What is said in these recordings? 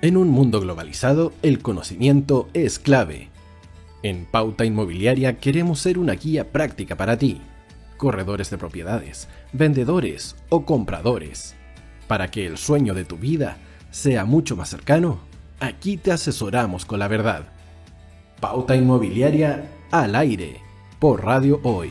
En un mundo globalizado, el conocimiento es clave. En Pauta Inmobiliaria queremos ser una guía práctica para ti, corredores de propiedades, vendedores o compradores. Para que el sueño de tu vida sea mucho más cercano, aquí te asesoramos con la verdad. Pauta Inmobiliaria al aire por Radio Hoy.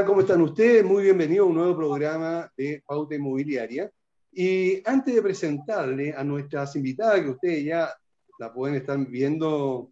Tal? ¿Cómo están ustedes? Muy bienvenidos a un nuevo programa de Pauta Inmobiliaria. Y antes de presentarle a nuestras invitadas, que ustedes ya la pueden estar viendo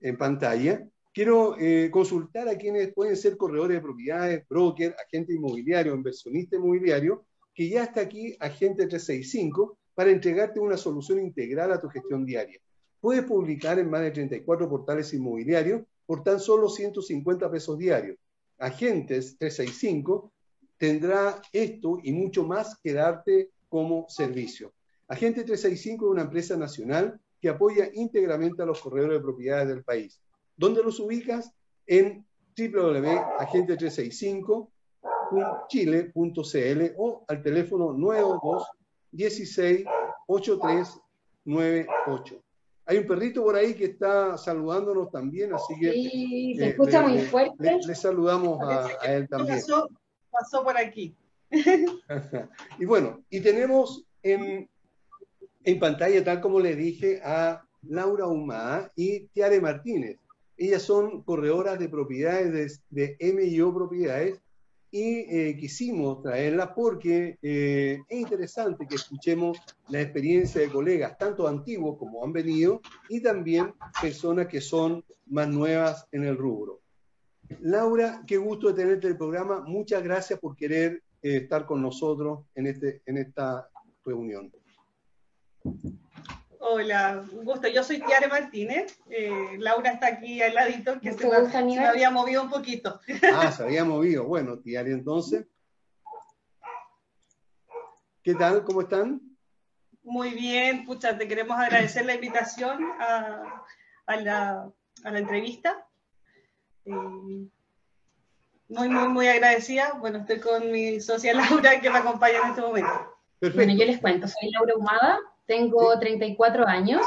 en pantalla, quiero eh, consultar a quienes pueden ser corredores de propiedades, broker, agente inmobiliario, inversionista inmobiliario, que ya está aquí, Agente 365, para entregarte una solución integral a tu gestión diaria puedes publicar en más de 34 portales inmobiliarios por tan solo 150 pesos diarios. Agentes 365 tendrá esto y mucho más que darte como servicio. Agente 365 es una empresa nacional que apoya íntegramente a los corredores de propiedades del país. ¿Dónde los ubicas? En www.agente365.chile.cl o al teléfono 92 16 8398. Hay un perrito por ahí que está saludándonos también, así que... Sí, se eh, escucha muy fuerte. Le, saludamos a, él también. Pasó, por aquí. y bueno, y tenemos en, en pantalla, tal como le dije, a Laura Humá y Tiare Martínez. Ellas son corredoras de propiedades de, de MIO Propiedades y eh, quisimos traerla porque eh, es interesante que escuchemos la experiencia de colegas, tanto antiguos como han venido, y también personas que son más nuevas en el rubro. Laura, qué gusto de tenerte en el programa. Muchas gracias por querer eh, estar con nosotros en, este, en esta reunión. Hola, un gusto. Yo soy Tiare Martínez. Eh, Laura está aquí al ladito, que se me, había movido un poquito. Ah, se había movido. Bueno, Tiare, entonces. ¿Qué tal? ¿Cómo están? Muy bien, pucha, te queremos agradecer la invitación a, la, entrevista. Eh, muy, muy, muy agradecida. Bueno, estoy con mi socia Laura que me acompaña en este momento. Bueno, yo les cuento, soy Laura Humada, tengo 34 años,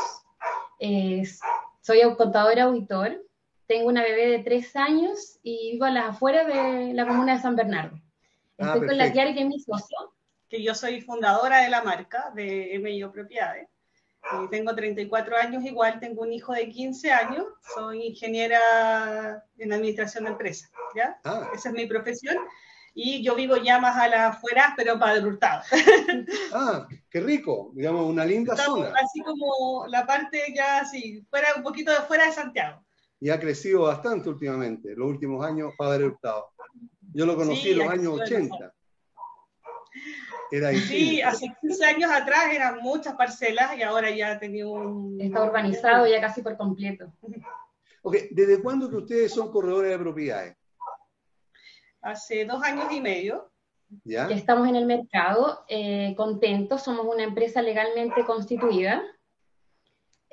soy contador auditor, tengo una bebé de 3 años y vivo a las afueras de la comuna de San Bernardo. Ah, Estoy con la Tiare, que es mi socio. Que yo soy fundadora de la marca de MIO Propiedades. Y tengo 34 años igual, tengo un hijo de 15 años, soy ingeniera en administración de empresas, ¿ya? Ah. Esa es mi profesión y yo vivo ya más a las afueras, pero Padre Hurtado. Ah, qué rico, digamos, una linda zona. Así como la parte ya así, fuera un poquito de fuera de Santiago. Y ha crecido bastante últimamente, los últimos años, Padre Hurtado. Yo lo conocí en los años 80. Era sí, hace 15 años atrás eran muchas parcelas y ahora ya ha tenido un... Está urbanizado ya casi por completo. Ok, ¿desde cuándo que ustedes son corredores de propiedades? Hace dos años y medio. Ya, estamos en el mercado, eh, contentos, somos una empresa legalmente constituida.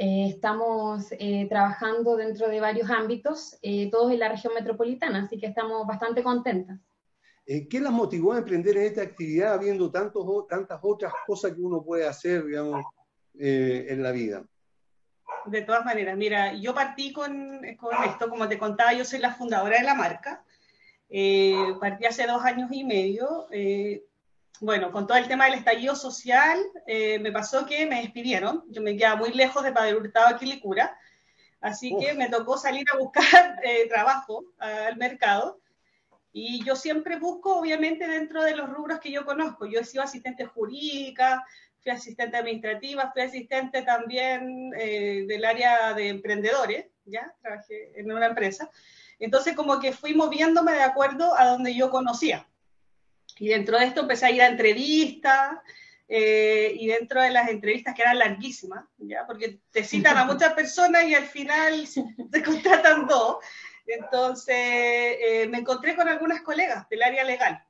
Eh, estamos eh, trabajando dentro de varios ámbitos, eh, todos en la región metropolitana, así que estamos bastante contentas. ¿Qué las motivó a emprender en esta actividad, habiendo tantos, tantas otras cosas que uno puede hacer, digamos, en la vida? De todas maneras, mira, yo partí con, con, esto, como te contaba, yo soy la fundadora de la marca. Partí hace dos años y medio bueno, con todo el tema del estallido social, eh, me pasó que me despidieron. Yo me quedaba muy lejos de Padre Hurtado, Quilicura. Así que me tocó salir a buscar eh, trabajo al mercado. Y yo siempre busco, obviamente, dentro de los rubros que yo conozco. Yo he sido asistente jurídica, fui asistente administrativa, fui asistente también eh, del área de emprendedores, ¿ya? Trabajé en una empresa. Entonces, como que fui moviéndome de acuerdo a donde yo conocía. Y dentro de esto empecé a ir a entrevistas, eh, y dentro de las entrevistas que eran larguísimas, ¿ya? porque te citan a muchas personas y al final te contratan dos. Entonces eh, me encontré con algunas colegas del área legal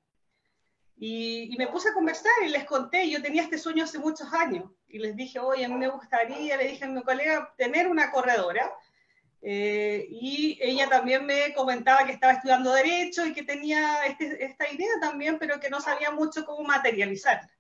y, y, me puse a conversar y les conté, yo tenía este sueño hace muchos años y les dije, oye, a mí me gustaría, le dije a mi colega, tener una corredora eh, y ella también me comentaba que estaba estudiando Derecho y que tenía este, esta idea también, pero que no sabía mucho cómo materializarla.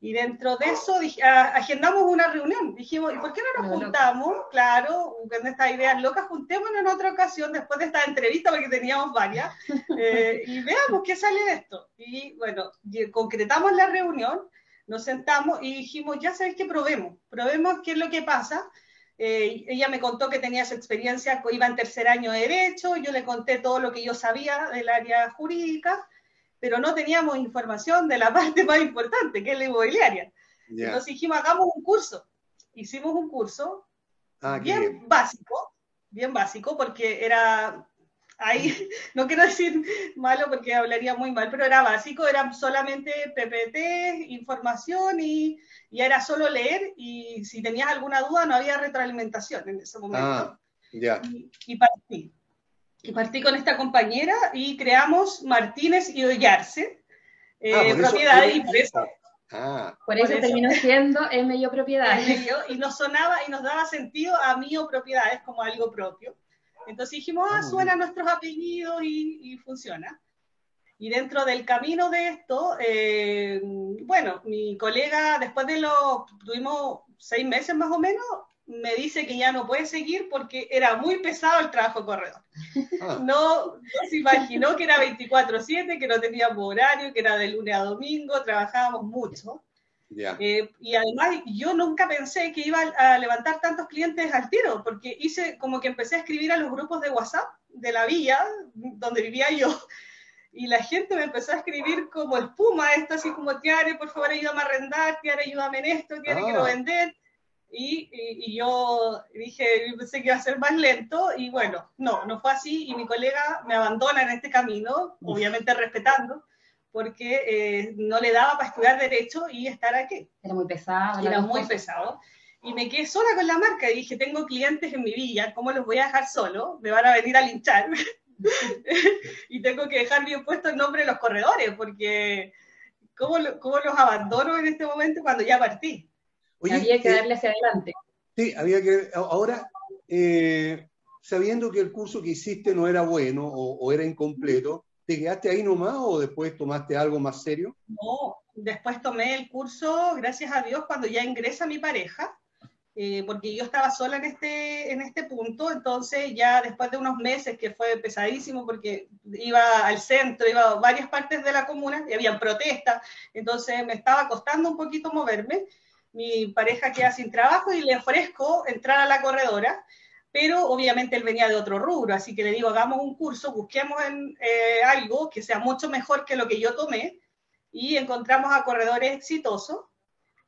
Y dentro de eso dije, agendamos una reunión. Dijimos, ¿y por qué no nos juntamos? Claro, con estas ideas locas, juntémonos en otra ocasión después de esta entrevista, porque teníamos varias, eh, y veamos qué sale de esto. Y bueno, concretamos la reunión, nos sentamos y dijimos, ya sabéis que probemos, probemos qué es lo que pasa eh, ella me contó que tenía su experiencia, iba en tercer año de Derecho, yo le conté todo lo que yo sabía del área jurídica, pero no teníamos información de la parte más importante, que es la inmobiliaria. Entonces dijimos, hagamos un curso. Hicimos un curso ah, bien básico, bien básico, porque era ahí, no quiero decir malo porque hablaría muy mal, pero era básico, era solamente PPT, información y, y, era solo leer y si tenías alguna duda no había retroalimentación en ese momento. Ah, ya. Y, partí. Y partí con esta compañera y creamos Martínez y Ollarse, eh, ah, propiedades y precios. Ah. Por, eso terminó siendo el medio propiedades. Y nos sonaba y nos daba sentido a mío propiedades como algo propio. Entonces dijimos, ah, ah suena nuestros apellidos y, funciona. Y dentro del camino de esto, eh, bueno, mi colega, después de lo, tuvimos seis meses más o menos, me dice que ya no puede seguir porque era muy pesado el trabajo corredor. Ah. No, no, se imaginó que era 24/7, que no teníamos horario, que era de lunes a domingo, trabajábamos mucho. Eh, y además yo nunca pensé que iba a levantar tantos clientes al tiro, porque hice como que empecé a escribir a los grupos de WhatsApp de la villa donde vivía yo, y la gente me empezó a escribir como espuma, esto así como, Tiare, por favor ayúdame a arrendar, Tiare, ayúdame en esto, Tiare, quiero ah. vender. Y, y, yo dije, pensé que iba a ser más lento, y bueno, no, no fue así, y mi colega me abandona en este camino, obviamente respetando, porque eh, no le daba para estudiar Derecho y estar aquí. Era muy pesado. Era muy pesado. Y me quedé sola con la marca y dije, tengo clientes en mi villa, ¿cómo los voy a dejar solo? Me van a venir a linchar. y tengo que dejar bien puesto el nombre de los corredores, porque ¿cómo, cómo los abandono en este momento cuando ya partí? había que eh, darle hacia adelante. Sí, había que... Ahora, eh, sabiendo que el curso que hiciste no era bueno o, o era incompleto, ¿Te quedaste ahí nomás o después tomaste algo más serio? No, después tomé el curso, gracias a Dios, cuando ya ingresa mi pareja, eh, porque yo estaba sola en este, en este punto, entonces ya después de unos meses que fue pesadísimo porque iba al centro, iba a varias partes de la comuna y había protestas, entonces me estaba costando un poquito moverme. Mi pareja queda sin trabajo y le ofrezco entrar a la corredora pero obviamente él venía de otro rubro, así que le digo, hagamos un curso, busquemos en, eh, algo que sea mucho mejor que lo que yo tomé, y encontramos a corredores exitosos,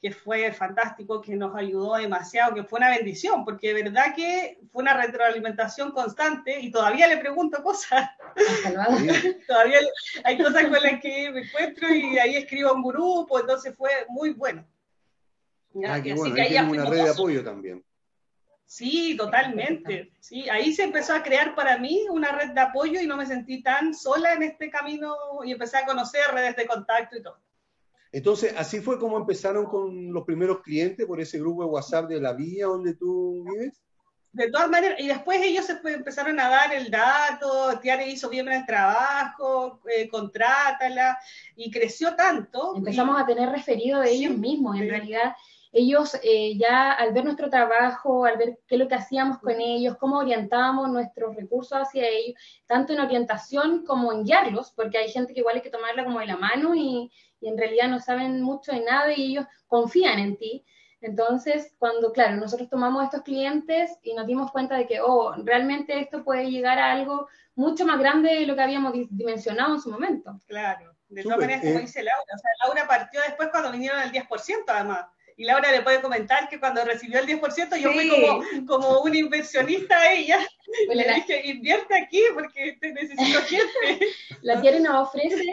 que fue fantástico, que nos ayudó demasiado, que fue una bendición, porque de verdad que fue una retroalimentación constante y todavía le pregunto cosas. todavía hay cosas con las que me encuentro y ahí escribo un grupo, entonces fue muy bueno. Ah, qué bueno, ahí una red de apoyo también. Sí, totalmente. Sí, ahí se empezó a crear para mí una red de apoyo y no me sentí tan sola en este camino y empecé a conocer redes de contacto y todo. Entonces, así fue como empezaron con los primeros clientes por ese grupo de WhatsApp de la vía donde tú vives. De todas maneras, y después ellos se empezaron a dar el dato, Tiare hizo bien el trabajo, eh, contrátala, y creció tanto. Empezamos a tener referido de ellos mismos, en realidad ellos eh, ya al ver nuestro trabajo, al ver qué es lo que hacíamos con ellos, cómo orientábamos nuestros recursos hacia ellos, tanto en orientación como en guiarlos, porque hay gente que igual hay que tomarla como de la mano y, y en realidad no saben mucho de nada y ellos confían en ti. Entonces, cuando, claro, nosotros tomamos estos clientes y nos dimos cuenta de que, oh, realmente esto puede llegar a algo mucho más grande de lo que habíamos dimensionado en su momento. Claro, de todas maneras, como eh. dice Laura, o sea, Laura partió después cuando vinieron el 10% además. Y Laura le puede comentar que cuando recibió el 10% yo fui como, como una inversionista a ella. y le dije, invierte aquí porque te necesito gente. La Tiene nos ofrece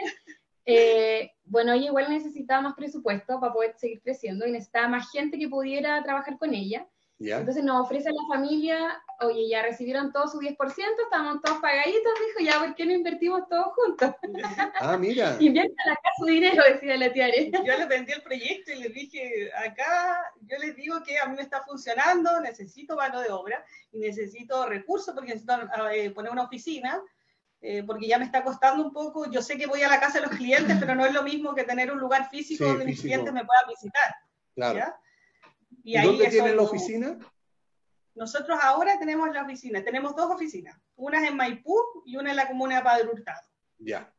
eh, bueno, ella igual necesitaba más presupuesto para poder seguir creciendo y necesitaba más gente que pudiera trabajar con ella. Entonces nos ofrece a la familia, oye, ya recibieron todo su 10%, estamos todos pagaditos, dijo, ya, ¿por qué no invertimos todos juntos? Ah, mira. Inviertan acá su dinero, decía la tía Yo le vendí el proyecto y le dije, acá yo les digo que a mí me está funcionando, necesito mano de obra y necesito recursos porque necesito eh, poner una oficina eh, porque ya me está costando un poco. Yo sé que voy a la casa de los clientes, pero no es lo mismo que tener un lugar físico donde mis clientes me puedan visitar. Claro. ¿Y, dónde tienen la oficina? Nosotros ahora tenemos la oficina, tenemos dos oficinas, una en Maipú y una en la comuna de Padre Hurtado. Ya.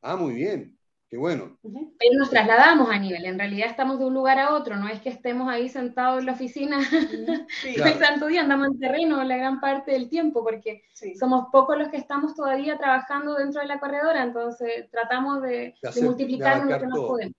Ah, muy bien bueno. Pero nos trasladamos a nivel, en realidad estamos de un lugar a otro, no es que estemos ahí sentados en la oficina sí, el santo día, andamos en terreno la gran parte del tiempo, porque somos pocos los que estamos todavía trabajando dentro de la corredora, entonces tratamos de, multiplicar lo que nos podemos.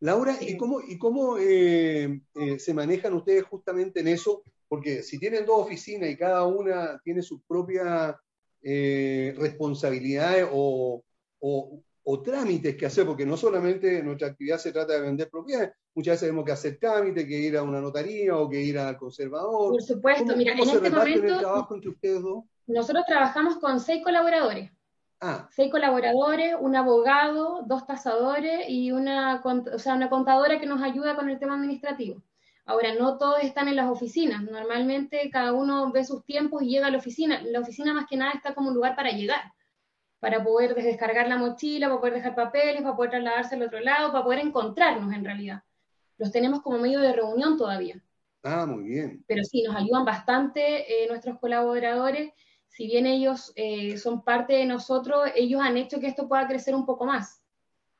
Laura, ¿y cómo, y cómo eh, eh, se manejan ustedes justamente en eso? Porque si tienen dos oficinas y cada una tiene su propia eh, responsabilidades o, o, o trámites que hacer, porque no solamente nuestra actividad se trata de vender propiedades, muchas veces tenemos que hacer trámites, que ir a una notaría o que ir al conservador. Por supuesto, mira, en este momento el trabajo entre ustedes dos? Nosotros trabajamos con seis colaboradores. Ah. Seis colaboradores, un abogado, dos tasadores y una, o sea, una contadora que nos ayuda con el tema administrativo. Ahora, no todos están en las oficinas. Normalmente cada uno ve sus tiempos y llega a la oficina. La oficina más que nada está como un lugar para llegar para poder descargar la mochila, para poder dejar papeles, para poder trasladarse al otro lado, para poder encontrarnos en realidad. Los tenemos como medio de reunión todavía. Ah, muy bien. Pero sí, nos ayudan bastante eh, nuestros colaboradores. Si bien ellos eh, son parte de nosotros, ellos han hecho que esto pueda crecer un poco más.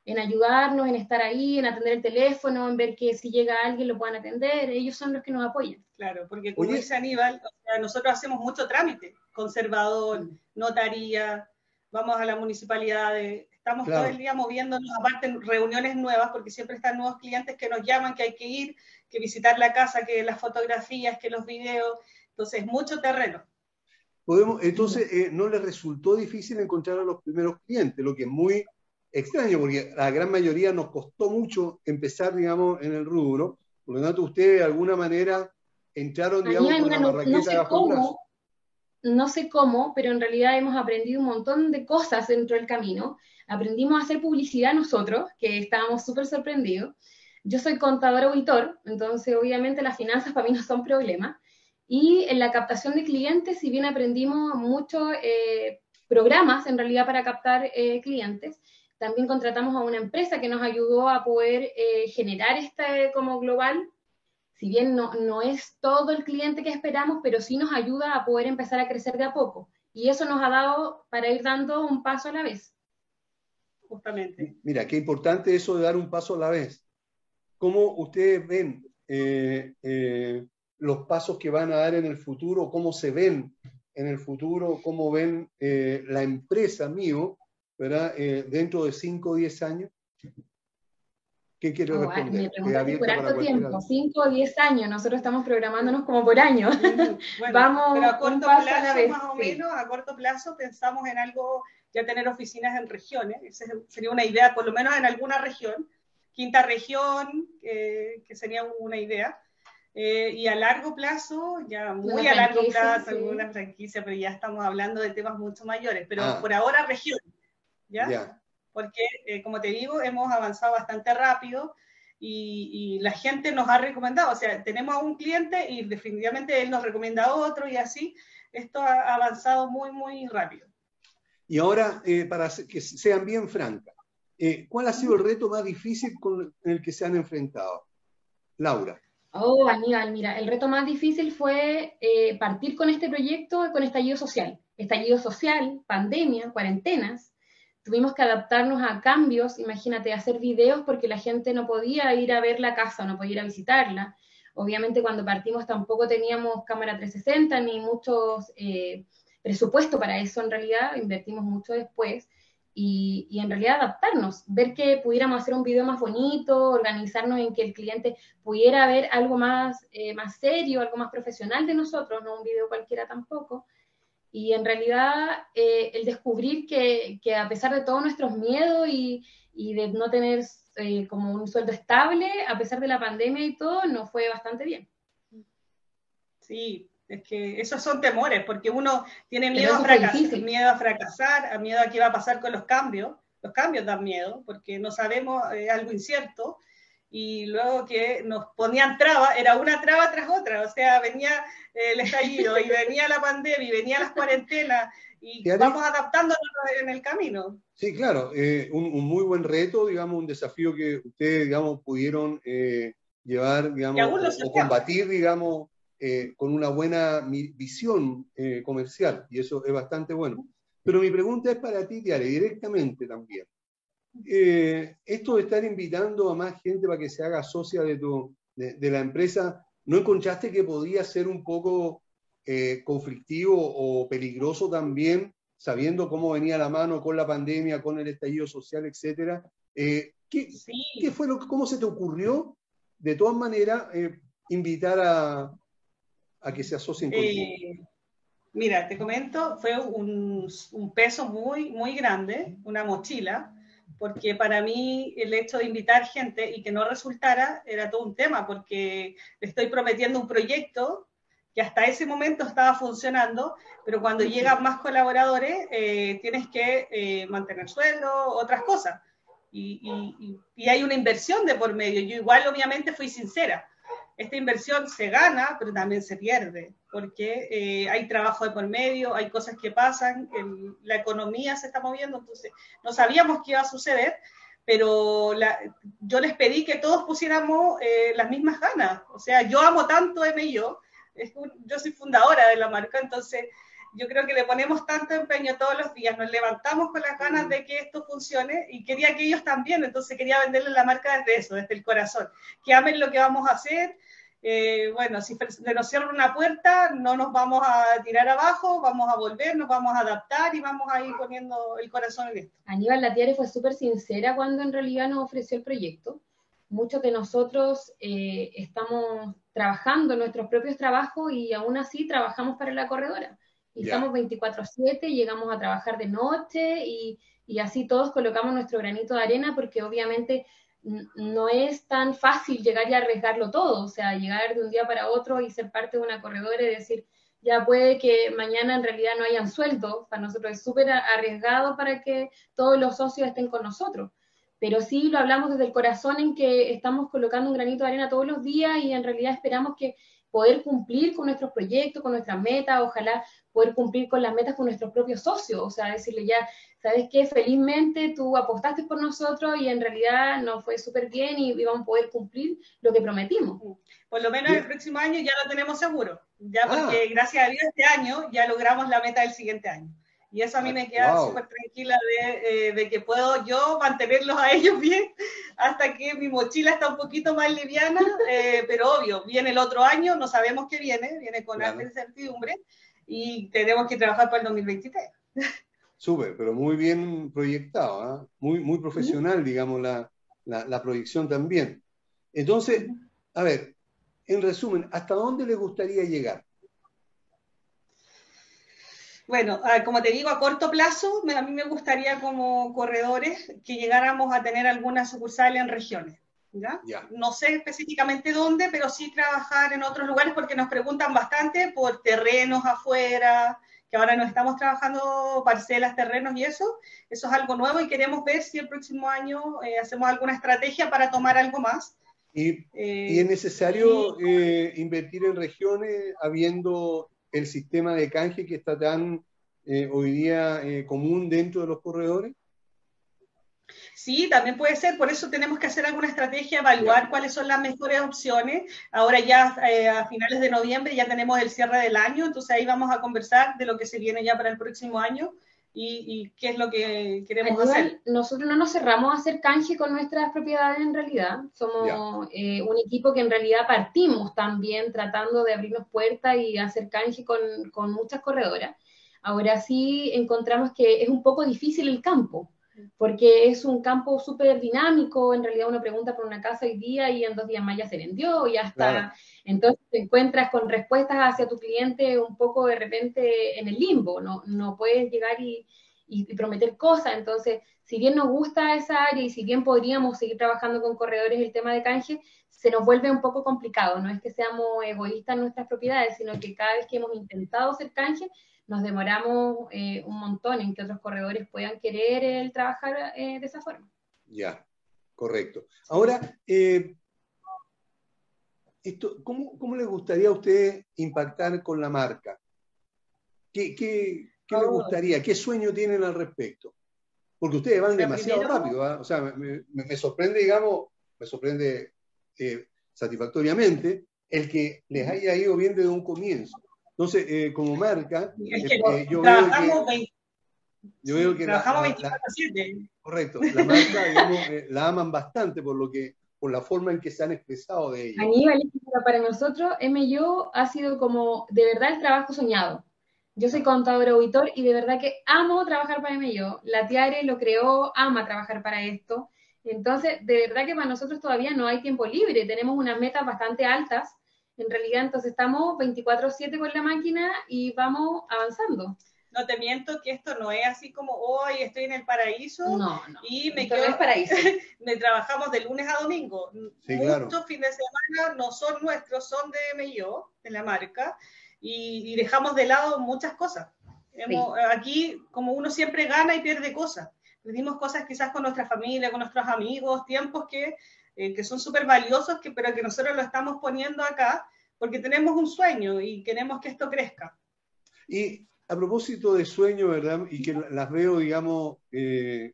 En ayudarnos, en estar ahí, en atender el teléfono, en ver que si llega alguien lo puedan atender. Ellos son los que nos apoyan. Claro, porque como dice Aníbal, nosotros hacemos mucho trámite. Conservador, notaría, vamos a la municipalidad, estamos todo el día moviéndonos, aparte reuniones nuevas, porque siempre están nuevos clientes que nos llaman, que hay que ir, que visitar la casa, que las fotografías, que los videos, entonces mucho terreno. Podemos, entonces, eh, no les resultó difícil encontrar a los primeros clientes, lo que es muy extraño, porque la gran mayoría nos costó mucho empezar, digamos, en el rubro. Por lo tanto, ustedes de alguna manera entraron, digamos, con la marraqueta no no sé cómo, pero en realidad hemos aprendido un montón de cosas dentro del camino. Aprendimos a hacer publicidad nosotros, que estábamos súper sorprendidos. Yo soy contador auditor, entonces obviamente las finanzas para mí no son problema. Y en la captación de clientes, si bien aprendimos muchos eh, programas en realidad para captar eh, clientes, también contratamos a una empresa que nos ayudó a poder eh, generar este como global si bien no, no es todo el cliente que esperamos, pero sí nos ayuda a poder empezar a crecer de a poco. Y eso nos ha dado para ir dando un paso a la vez. Justamente. Mira, qué importante eso de dar un paso a la vez. ¿Cómo ustedes ven eh, eh, los pasos que van a dar en el futuro? ¿Cómo se ven en el futuro? ¿Cómo ven eh, la empresa mío ¿verdad? dentro de 5 o 10 años? ¿Qué quiero oh, responder? Me por harto tiempo, 5 o 10 años, nosotros estamos programándonos como por año. Vamos pero a corto plazo, a más o menos, a corto plazo pensamos en algo, ya tener oficinas en regiones, esa sería una idea, por lo menos en alguna región, quinta región, que sería una idea. Eh, y a largo plazo, ya muy a largo plazo, alguna franquicia, pero ya estamos hablando de temas mucho mayores, pero ah. por ahora región, ¿ya? porque, eh, como te digo, hemos avanzado bastante rápido. y, la gente nos ha recomendado, o sea, tenemos a un cliente y definitivamente él nos recomienda a otro y así esto ha avanzado muy, muy rápido. Y ahora, eh, para que sean bien francas, eh, ¿cuál ha sido el reto más difícil con el que se han enfrentado? Laura. Oh, Aníbal, mira, el reto más difícil fue eh, partir con este proyecto con estallido social. Estallido social, pandemia, cuarentenas, tuvimos que adaptarnos a cambios, imagínate, hacer videos porque la gente no podía ir a ver la casa, no podía ir a visitarla. Obviamente cuando partimos tampoco teníamos cámara 360 ni muchos eh, presupuesto para eso en realidad, invertimos mucho después. Y, y, en realidad adaptarnos, ver que pudiéramos hacer un video más bonito, organizarnos en que el cliente pudiera ver algo más, eh, más serio, algo más profesional de nosotros, no un video cualquiera tampoco. Y en realidad eh, el descubrir que, que, a pesar de todos nuestros miedos y, y de no tener eh, como un sueldo estable, a pesar de la pandemia y todo, nos fue bastante bien. Sí, es que esos son temores, porque uno tiene miedo a, fracasar, miedo a fracasar, a miedo a qué va a pasar con los cambios. Los cambios dan miedo, porque no sabemos, es algo incierto. Y luego que nos ponían traba, era una traba tras otra, o sea, venía el estallido y venía la pandemia y venía las cuarentenas y vamos adaptándonos en el camino. Sí, claro, eh, un, un, muy buen reto, digamos, un desafío que ustedes, digamos, pudieron eh, llevar, digamos, o, combatir, digamos, eh, con una buena visión comercial, y eso es bastante bueno. Pero mi pregunta es para ti, Tiare, directamente también. Eh, esto de estar invitando a más gente para que se haga socia de, tu, de, la empresa, ¿no encontraste que podía ser un poco eh, conflictivo o peligroso también, sabiendo cómo venía la mano con la pandemia, con el estallido social, etcétera? Eh, ¿qué, ¿qué, fue lo, ¿Cómo se te ocurrió, de todas maneras, invitar a, a, que se asocien contigo? Mira, te comento, fue un, un, peso muy, muy grande, una mochila, porque para mí el hecho de invitar gente y que no resultara era todo un tema, porque le estoy prometiendo un proyecto que hasta ese momento estaba funcionando, pero cuando llegan más colaboradores eh, tienes que eh, mantener sueldo, otras cosas. Y, y, y, hay una inversión de por medio. Yo igual obviamente fui sincera esta inversión se gana, pero también se pierde, porque eh, hay trabajo de por medio, hay cosas que pasan, la economía se está moviendo, entonces no sabíamos qué iba a suceder, pero yo les pedí que todos pusiéramos eh, las mismas ganas. O sea, yo amo tanto MIO, yo soy fundadora de la marca, entonces yo creo que le ponemos tanto empeño todos los días, nos levantamos con las ganas de que esto funcione y quería que ellos también, entonces quería venderles la marca desde eso, desde el corazón, que amen lo que vamos a hacer, eh, bueno, si nos cierra una puerta, no nos vamos a tirar abajo, vamos a volver, nos vamos a adaptar y vamos a ir poniendo el corazón en esto. Aníbal Latiare fue súper sincera cuando en realidad nos ofreció el proyecto. Muchos de nosotros eh, estamos trabajando nuestros propios trabajos y aún así trabajamos para la corredora. Y estamos 24/7, llegamos a trabajar de noche y, y así todos colocamos nuestro granito de arena porque obviamente no es tan fácil llegar y arriesgarlo todo, o sea, llegar de un día para otro y ser parte de una corredora y decir, ya puede que mañana en realidad no hayan sueldo, para nosotros es súper arriesgado para que todos los socios estén con nosotros, pero sí lo hablamos desde el corazón en que estamos colocando un granito de arena todos los días y en realidad esperamos que poder cumplir con nuestros proyectos, con nuestras metas, ojalá poder cumplir con las metas con nuestros propios socios, o sea, decirle ya, ¿sabes qué? Felizmente tú apostaste por nosotros y en realidad nos fue súper bien y, vamos a poder cumplir lo que prometimos. Por lo menos el próximo año ya lo tenemos seguro, ya ah. porque gracias a Dios este año ya logramos la meta del siguiente año. Y eso a mí me queda súper tranquila de, eh, de, que puedo yo mantenerlos a ellos bien hasta que mi mochila está un poquito más liviana, eh, pero obvio, viene el otro año, no sabemos qué viene, viene con claro. incertidumbre y tenemos que trabajar para el 2023. Súper, pero muy bien proyectado, ¿ah? muy, muy profesional, digamos, la, la, proyección también. Entonces, a ver, en resumen, ¿hasta dónde le gustaría llegar? Bueno, como te digo, a corto plazo, a mí me gustaría como corredores que llegáramos a tener algunas sucursales en regiones. ¿ya? No sé específicamente dónde, pero sí trabajar en otros lugares porque nos preguntan bastante por terrenos afuera, que ahora no estamos trabajando parcelas, terrenos y eso. Eso es algo nuevo y queremos ver si el próximo año eh, hacemos alguna estrategia para tomar algo más. Y, es necesario invertir en regiones habiendo el sistema de canje que está tan hoy día común dentro de los corredores? Sí, también puede ser, por eso tenemos que hacer alguna estrategia, evaluar cuáles son las mejores opciones. Ahora ya eh, a finales de noviembre ya tenemos el cierre del año, entonces ahí vamos a conversar de lo que se viene ya para el próximo año y, qué es lo que queremos hacer. Nosotros no nos cerramos a hacer canje con nuestras propiedades en realidad, somos eh, un equipo que en realidad partimos también tratando de abrirnos puertas y hacer canje con, con muchas corredoras. Ahora sí encontramos que es un poco difícil el campo porque es un campo súper dinámico, en realidad uno pregunta por una casa hoy día y en dos días más ya se vendió, ya está. Entonces te encuentras con respuestas hacia tu cliente un poco de repente en el limbo, no, no puedes llegar y, y, prometer cosas. Entonces, si bien nos gusta esa área y si bien podríamos seguir trabajando con corredores el tema de canje, se nos vuelve un poco complicado. No es que seamos egoístas en nuestras propiedades, sino que cada vez que hemos intentado hacer canje, nos demoramos eh, un montón en que otros corredores puedan querer el trabajar eh, de esa forma. Ya, correcto. Ahora, eh, esto, ¿cómo, ¿cómo, les gustaría a ustedes impactar con la marca? ¿Qué, qué, qué les gustaría? ¿Qué sueño tienen al respecto? Porque ustedes van demasiado rápido. ¿ah? O sea, me, me, sorprende, digamos, me sorprende satisfactoriamente el que les haya ido bien desde un comienzo. Entonces, eh, como marca, eh, yo, veo que, yo veo que trabajamos 24 Correcto, la marca, digamos, eh, la aman bastante por lo que por la forma en que se han expresado de ella. Aníbal, para nosotros, MYO ha sido como de verdad el trabajo soñado. Yo soy contador auditor y de verdad que amo trabajar para MYO. La Tiare lo creó, ama trabajar para esto. Entonces, de verdad que para nosotros todavía no hay tiempo libre. Tenemos unas metas bastante altas en realidad entonces estamos 24/7 con la máquina y vamos avanzando. No te miento que esto no es así como hoy estoy en el paraíso no, no, y me quedo paraíso. me trabajamos de lunes a domingo. Muchos fines de semana no son nuestros, son de MIO, de la marca, y, dejamos de lado muchas cosas. Aquí, como uno siempre gana y pierde cosas. Perdimos cosas quizás con nuestra familia, con nuestros amigos, tiempos que eh, que son súper valiosos, que, pero que nosotros lo estamos poniendo acá porque tenemos un sueño y queremos que esto crezca. Y a propósito de sueño, ¿verdad? Y que las veo, digamos, eh,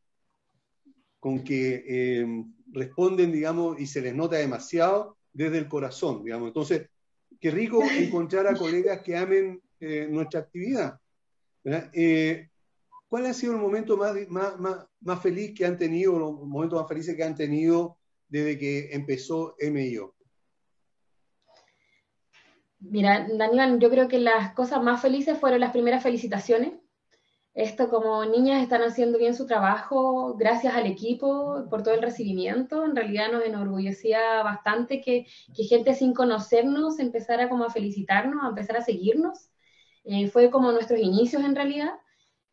con que eh, responden, digamos, y se les nota demasiado desde el corazón, digamos. Entonces, qué rico encontrar a colegas que amen nuestra actividad. ¿Cuál ha sido el momento más, más, más, más, feliz que han tenido, los momentos más felices que han tenido desde que empezó MIO? Mira, Daniel, yo creo que las cosas más felices fueron las primeras felicitaciones. Esto como niñas están haciendo bien su trabajo, gracias al equipo por todo el recibimiento. En realidad nos enorgullecía bastante que, gente sin conocernos empezara como a felicitarnos, a empezar a seguirnos. Eh, fue como nuestros inicios en realidad.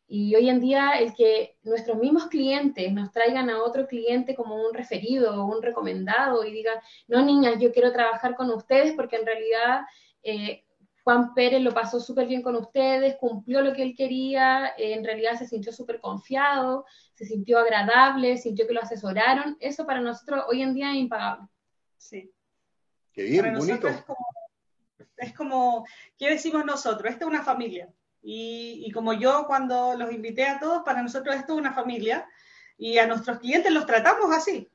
Y hoy en día el que nuestros mismos clientes nos traigan a otro cliente como un referido o un recomendado y digan, no niñas, yo quiero trabajar con ustedes porque en realidad eh, Juan Pérez lo pasó súper bien con ustedes, cumplió lo que él quería, eh, en realidad se sintió súper confiado, se sintió agradable, sintió que lo asesoraron. Eso para nosotros hoy en día es impagable. Sí. Qué bien, bonito. Es como, es como, ¿qué decimos nosotros? Esta es una familia y, como yo cuando los invité a todos, para nosotros esto es una familia y a nuestros clientes los tratamos así.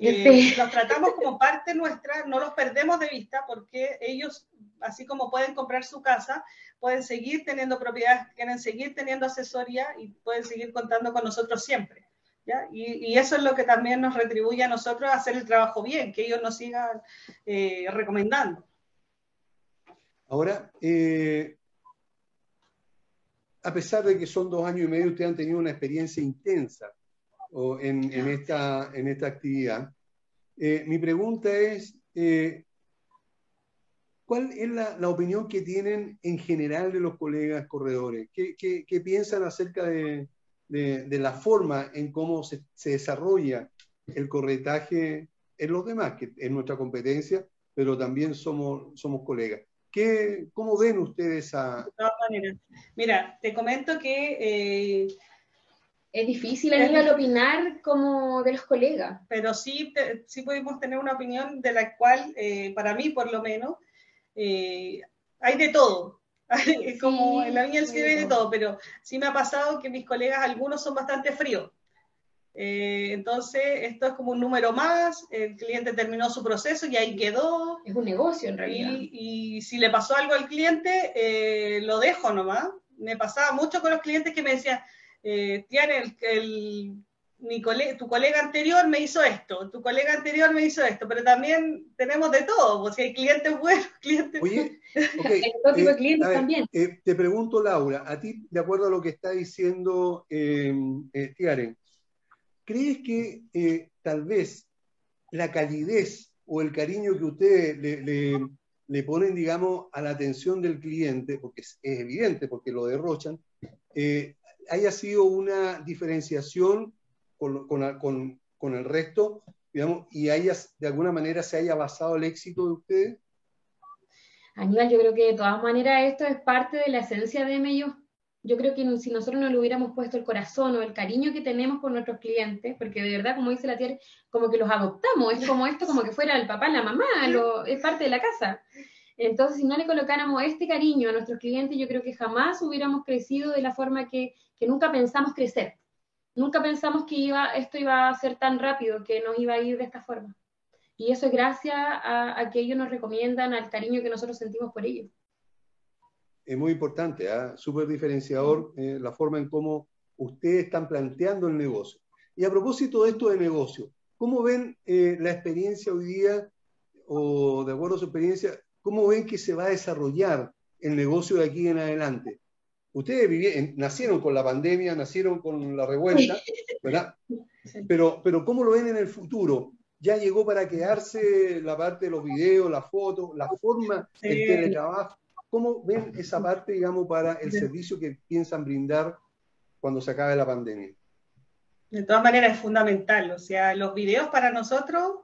Eh, los tratamos como parte nuestra, no los perdemos de vista porque ellos, así como pueden comprar su casa, pueden seguir teniendo propiedades, quieren seguir teniendo asesoría y pueden seguir contando con nosotros siempre. Y, y, eso es lo que también nos retribuye a nosotros hacer el trabajo bien, que ellos nos sigan eh, recomendando. Ahora, eh, a pesar de que son dos años y medio, ustedes han tenido una experiencia intensa en, esta, en esta actividad. Eh, mi pregunta es, eh, ¿cuál es la, opinión que tienen en general de los colegas corredores? ¿Qué, piensan acerca de, la forma en cómo se, se, desarrolla el corretaje en los demás, que es nuestra competencia, pero también somos, somos colegas? ¿Qué, ¿Cómo ven ustedes a...? De todas maneras. Mira, te comento que Es difícil el opinar como de los colegas. Pero sí, sí podemos tener una opinión de la cual, eh, para mí por lo menos, eh, hay de todo. como en la viña del cielo hay de todo, pero sí me ha pasado que mis colegas, algunos son bastante fríos. Eh, entonces, esto es como un número más, el cliente terminó su proceso y ahí quedó. Es un negocio en realidad. Y, si le pasó algo al cliente, eh, lo dejo nomás. Me pasaba mucho con los clientes que me decían, eh, Tiane, el, mi tu colega anterior me hizo esto, tu colega anterior me hizo esto, pero también tenemos de todo, porque hay clientes buenos, clientes... Oye, okay, de clientes también. te pregunto, Laura, a ti, de acuerdo a lo que está diciendo eh, Tiaren, ¿Crees que eh, tal vez la calidez o el cariño que ustedes le, ponen, digamos, a la atención del cliente, porque es, evidente, porque lo derrochan, eh, haya sido una diferenciación con, con, el resto, digamos, y haya, de alguna manera se haya basado el éxito de ustedes? Aníbal, yo creo que de todas maneras esto es parte de la esencia de Mello yo creo que si nosotros no le hubiéramos puesto el corazón o el cariño que tenemos por nuestros clientes, porque de verdad, como dice la tía, como que los adoptamos, es como esto, como que fuera el papá, la mamá, es parte de la casa. Entonces, si no le colocáramos este cariño a nuestros clientes, yo creo que jamás hubiéramos crecido de la forma que, nunca pensamos crecer. Nunca pensamos que iba, esto iba a ser tan rápido, que nos iba a ir de esta forma. Y eso es gracias a, a que ellos nos recomiendan, al cariño que nosotros sentimos por ellos es muy importante, ¿ah? súper diferenciador eh, la forma en cómo ustedes están planteando el negocio. Y a propósito de esto de negocio, ¿cómo ven eh, la experiencia hoy día, o de acuerdo a su experiencia, cómo ven que se va a desarrollar el negocio de aquí en adelante? Ustedes nacieron con la pandemia, nacieron con la revuelta, ¿verdad? Pero, pero ¿cómo lo ven en el futuro? ¿Ya llegó para quedarse la parte de los videos, las fotos, la forma del teletrabajo? ¿Cómo ven esa parte, digamos, para el servicio que piensan brindar cuando se acabe la pandemia? De todas maneras es fundamental, o sea, los videos para nosotros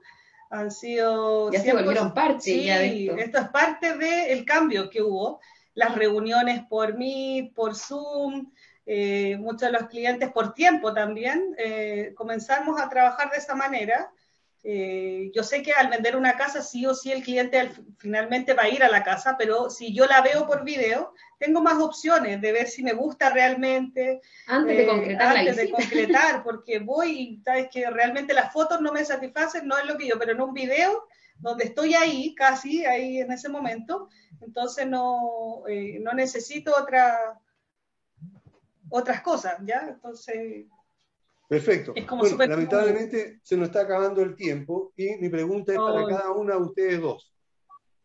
han sido... Ya se volvieron parte sí, esto. esto. es parte del cambio que hubo, las reuniones por Meet, por Zoom, eh, muchos de los clientes por tiempo también, eh, comenzamos a trabajar de esa manera eh, yo sé que al vender una casa, sí o sí el cliente finalmente va a ir a la casa, pero si yo la veo por video, tengo más opciones de ver si me gusta realmente. Antes de eh, concretar. Antes de concretar, porque voy y sabes que realmente las fotos no me satisfacen, no es lo que yo, pero en un video donde estoy ahí, casi ahí en ese momento, entonces no, eh, no necesito otra, otras cosas, ¿ya? Entonces Perfecto. lamentablemente se nos está acabando el tiempo y mi pregunta es para cada una de ustedes dos.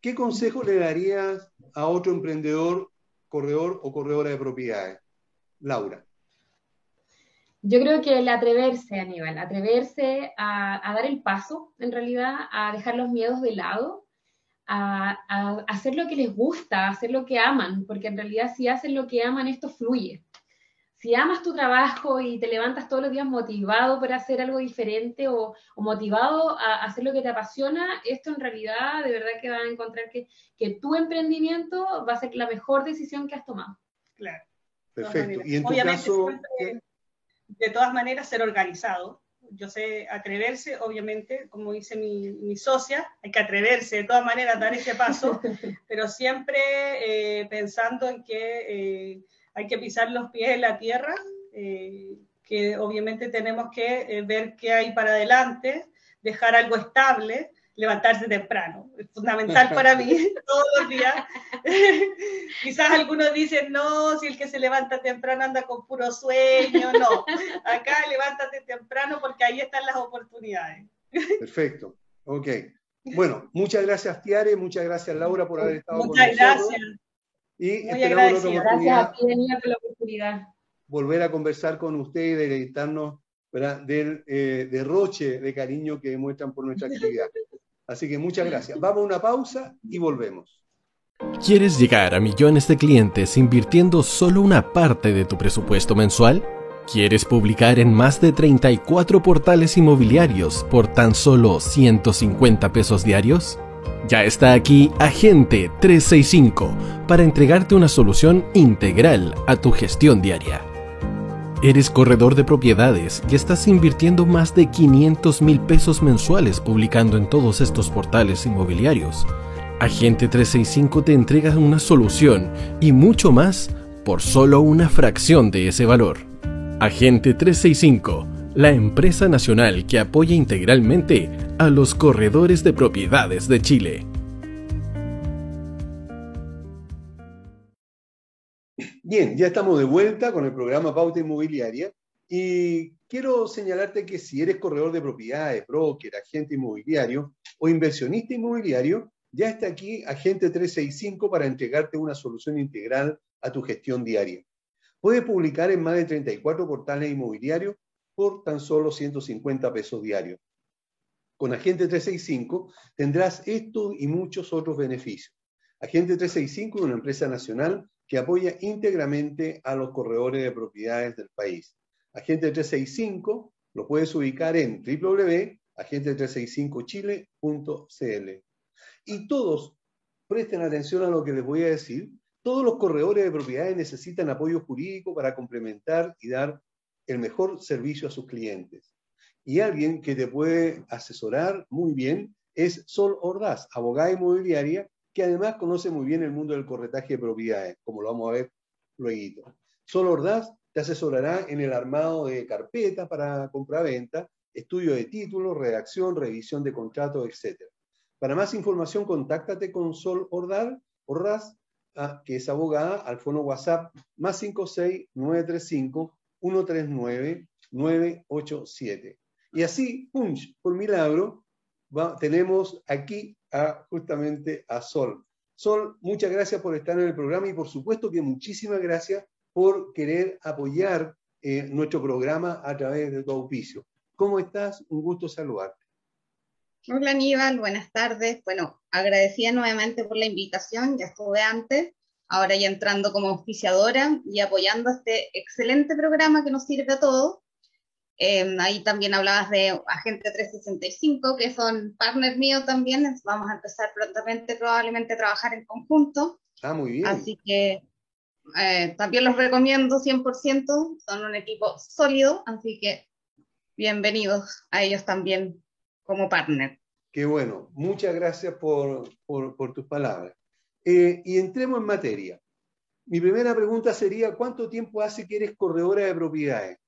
¿Qué consejo le darías a otro emprendedor, corredor o corredora de propiedades? Laura. Yo creo que el atreverse, Aníbal, atreverse a, dar el paso, en realidad, a dejar los miedos de lado, a, a, hacer lo que les gusta, a hacer lo que aman, porque en realidad si hacen lo que aman, esto fluye si amas tu trabajo y te levantas todos los días motivado por hacer algo diferente o, motivado a hacer lo que te apasiona, esto en realidad de verdad que vas a encontrar que, tu emprendimiento va a ser la mejor decisión que has tomado. Claro. Perfecto. Y en tu caso... de todas maneras, ser organizado. Yo sé atreverse, obviamente, como dice mi, socia, hay que atreverse de todas maneras a dar ese paso, pero siempre eh, pensando en que... Eh, hay que pisar los pies en la tierra, eh, que obviamente tenemos que ver qué hay para adelante, dejar algo estable, levantarse temprano. Es fundamental para mí todos los días. Quizás algunos dicen, no, si el que se levanta temprano anda con puro sueño. No, acá levántate temprano porque ahí están las oportunidades. Perfecto, ok. Bueno, muchas gracias Tiare, muchas gracias Laura por haber estado con nosotros. Muchas gracias. Y Muy esperamos Gracias a ti, por la oportunidad. Volver a conversar con ustedes y deleitarnos del eh, derroche de cariño que demuestran por nuestra actividad. Así que muchas gracias. Vamos a una pausa y volvemos. ¿Quieres llegar a millones de clientes invirtiendo solo una parte de tu presupuesto mensual? ¿Quieres publicar en más de 34 portales inmobiliarios por tan solo 150 pesos diarios? Ya está aquí Agente 365 para entregarte una solución integral a tu gestión diaria. Eres corredor de propiedades y estás invirtiendo más de 500 mil pesos mensuales publicando en todos estos portales inmobiliarios. Agente 365 te entrega una solución y mucho más por solo una fracción de ese valor. Agente 365, la empresa nacional que apoya integralmente a los corredores de propiedades de Chile. Bien, ya estamos de vuelta con el programa Pauta Inmobiliaria y quiero señalarte que si eres corredor de propiedades, broker, agente inmobiliario o inversionista inmobiliario, ya está aquí Agente 365 para entregarte una solución integral a tu gestión diaria. Puedes publicar en más de 34 portales inmobiliarios por tan solo 150 pesos diarios. Con Agente 365 tendrás esto y muchos otros beneficios. Agente 365 es una empresa nacional que apoya íntegramente a los corredores de propiedades del país. Agente 365 lo puedes ubicar en www.agente365chile.cl. Y todos, presten atención a lo que les voy a decir, todos los corredores de propiedades necesitan apoyo jurídico para complementar y dar el mejor servicio a sus clientes. Y alguien que te puede asesorar muy bien es Sol Ordaz, abogada inmobiliaria que además conoce muy bien el mundo del corretaje de propiedades, como lo vamos a ver luego. Solo Ordaz te asesorará en el armado de carpetas para compra-venta, estudio de títulos, redacción, revisión de contratos, etc. Para más información, contáctate con Sol Ordaz, Ordaz ah, que es abogada, al fono WhatsApp más 56 935 139 987. Y así, punch, por milagro, tenemos aquí justamente a Sol. Sol, muchas gracias por estar en el programa y por supuesto que muchísimas gracias por querer apoyar eh, nuestro programa a través de tu auspicio. ¿Cómo estás? Un gusto saludarte. Hola Aníbal, buenas tardes. Bueno, agradecida nuevamente por la invitación, ya estuve antes, ahora ya entrando como auspiciadora y apoyando este excelente programa que nos sirve a todos Em, ahí también hablabas de Agente 365, que son partners míos también. Vamos a empezar prontamente probablemente a trabajar en conjunto. Ah, muy bien. Así que eh, también los recomiendo 100%. Son un equipo sólido, así que bienvenidos a ellos también como partner. Qué bueno. Muchas gracias por, por, por tus palabras. Eh, y entremos en materia. Mi primera pregunta sería, ¿cuánto tiempo hace que eres corredora de propiedades?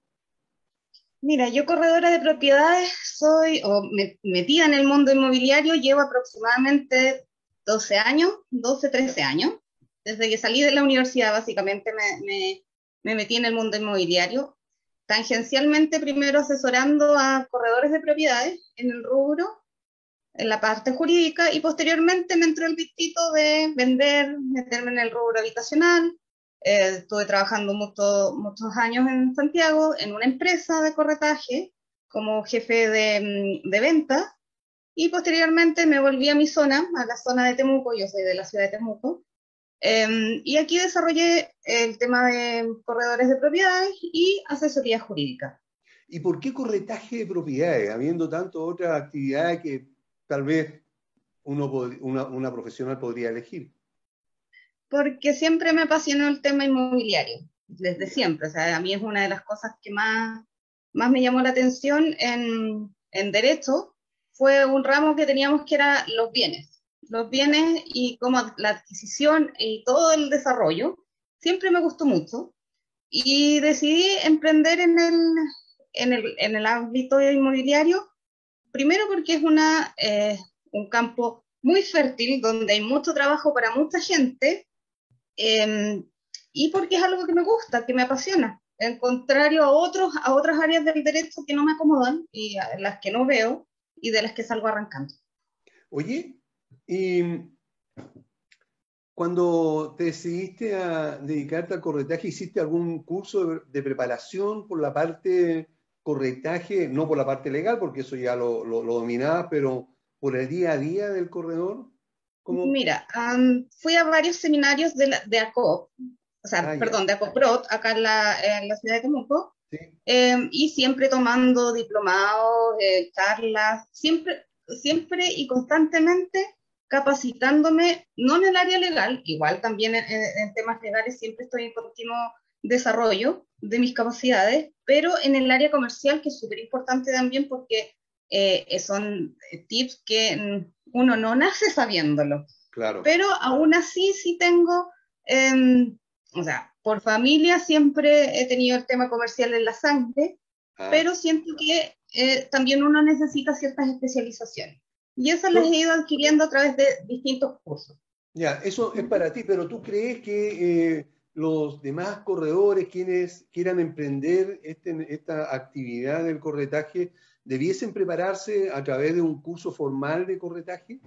Mira, yo corredora de propiedades soy, o metida en el mundo inmobiliario, llevo aproximadamente 12 años, 12, 13 años. Desde que salí de la universidad, básicamente me, me metí en el mundo inmobiliario, tangencialmente primero asesorando a corredores de propiedades en el rubro, en la parte jurídica, y posteriormente me entró el vistito de vender, meterme en el rubro habitacional, eh, estuve trabajando muchos años en Santiago en una empresa de corretaje como jefe de, mm, de venta y posteriormente me volví a mi zona, a la zona de Temuco, yo soy de la ciudad de Temuco, em, y aquí desarrollé el tema de corredores de propiedades y asesoría jurídica. ¿Y por qué corretaje de propiedades, habiendo tanto otras actividades que tal vez uno, una, una profesional podría elegir? Porque siempre me apasionó el tema inmobiliario, desde siempre. O sea, a mí es una de las cosas que más, más me llamó la atención en, en derecho, fue un ramo que teníamos que era los bienes. Los bienes y como la adquisición y todo el desarrollo, siempre me gustó mucho. Y decidí emprender en el, en el, en el ámbito inmobiliario, primero porque es una, eh, un campo muy fértil, donde hay mucho trabajo para mucha gente, Em, y porque es algo que me gusta, que me apasiona, en contrario a, otros, a otras áreas del derecho que no me acomodan y a las que no veo y de las que salgo arrancando. Oye, y cuando te decidiste a dedicarte al corretaje, ¿hiciste algún curso de, preparación por la parte corretaje, no por la parte legal, porque eso ya lo, lo, lo pero por el día a día del corredor? Mira, fui a varios seminarios de, de ACOP, o sea, ah, perdón, de ACOPROT, acá en la, en la ciudad de Temuco, em, y siempre tomando diplomados, eh, charlas, siempre, siempre y constantemente capacitándome, no en el área legal, igual también en, temas legales siempre estoy en continuo desarrollo de mis capacidades, pero en el área comercial, que es súper importante también porque eh, son tips que uno no nace sabiéndolo. Claro. Pero aún así sí tengo, em, o sea, por familia siempre he tenido el tema comercial en la sangre, ah. pero siento que eh, también uno necesita ciertas especializaciones. Y esas las he ido adquiriendo a través de distintos cursos. Ya, eso es para ti, pero ¿tú crees que eh, los demás corredores, quienes quieran emprender este, esta actividad del corretaje, debiesen prepararse a través de un curso formal de corretaje?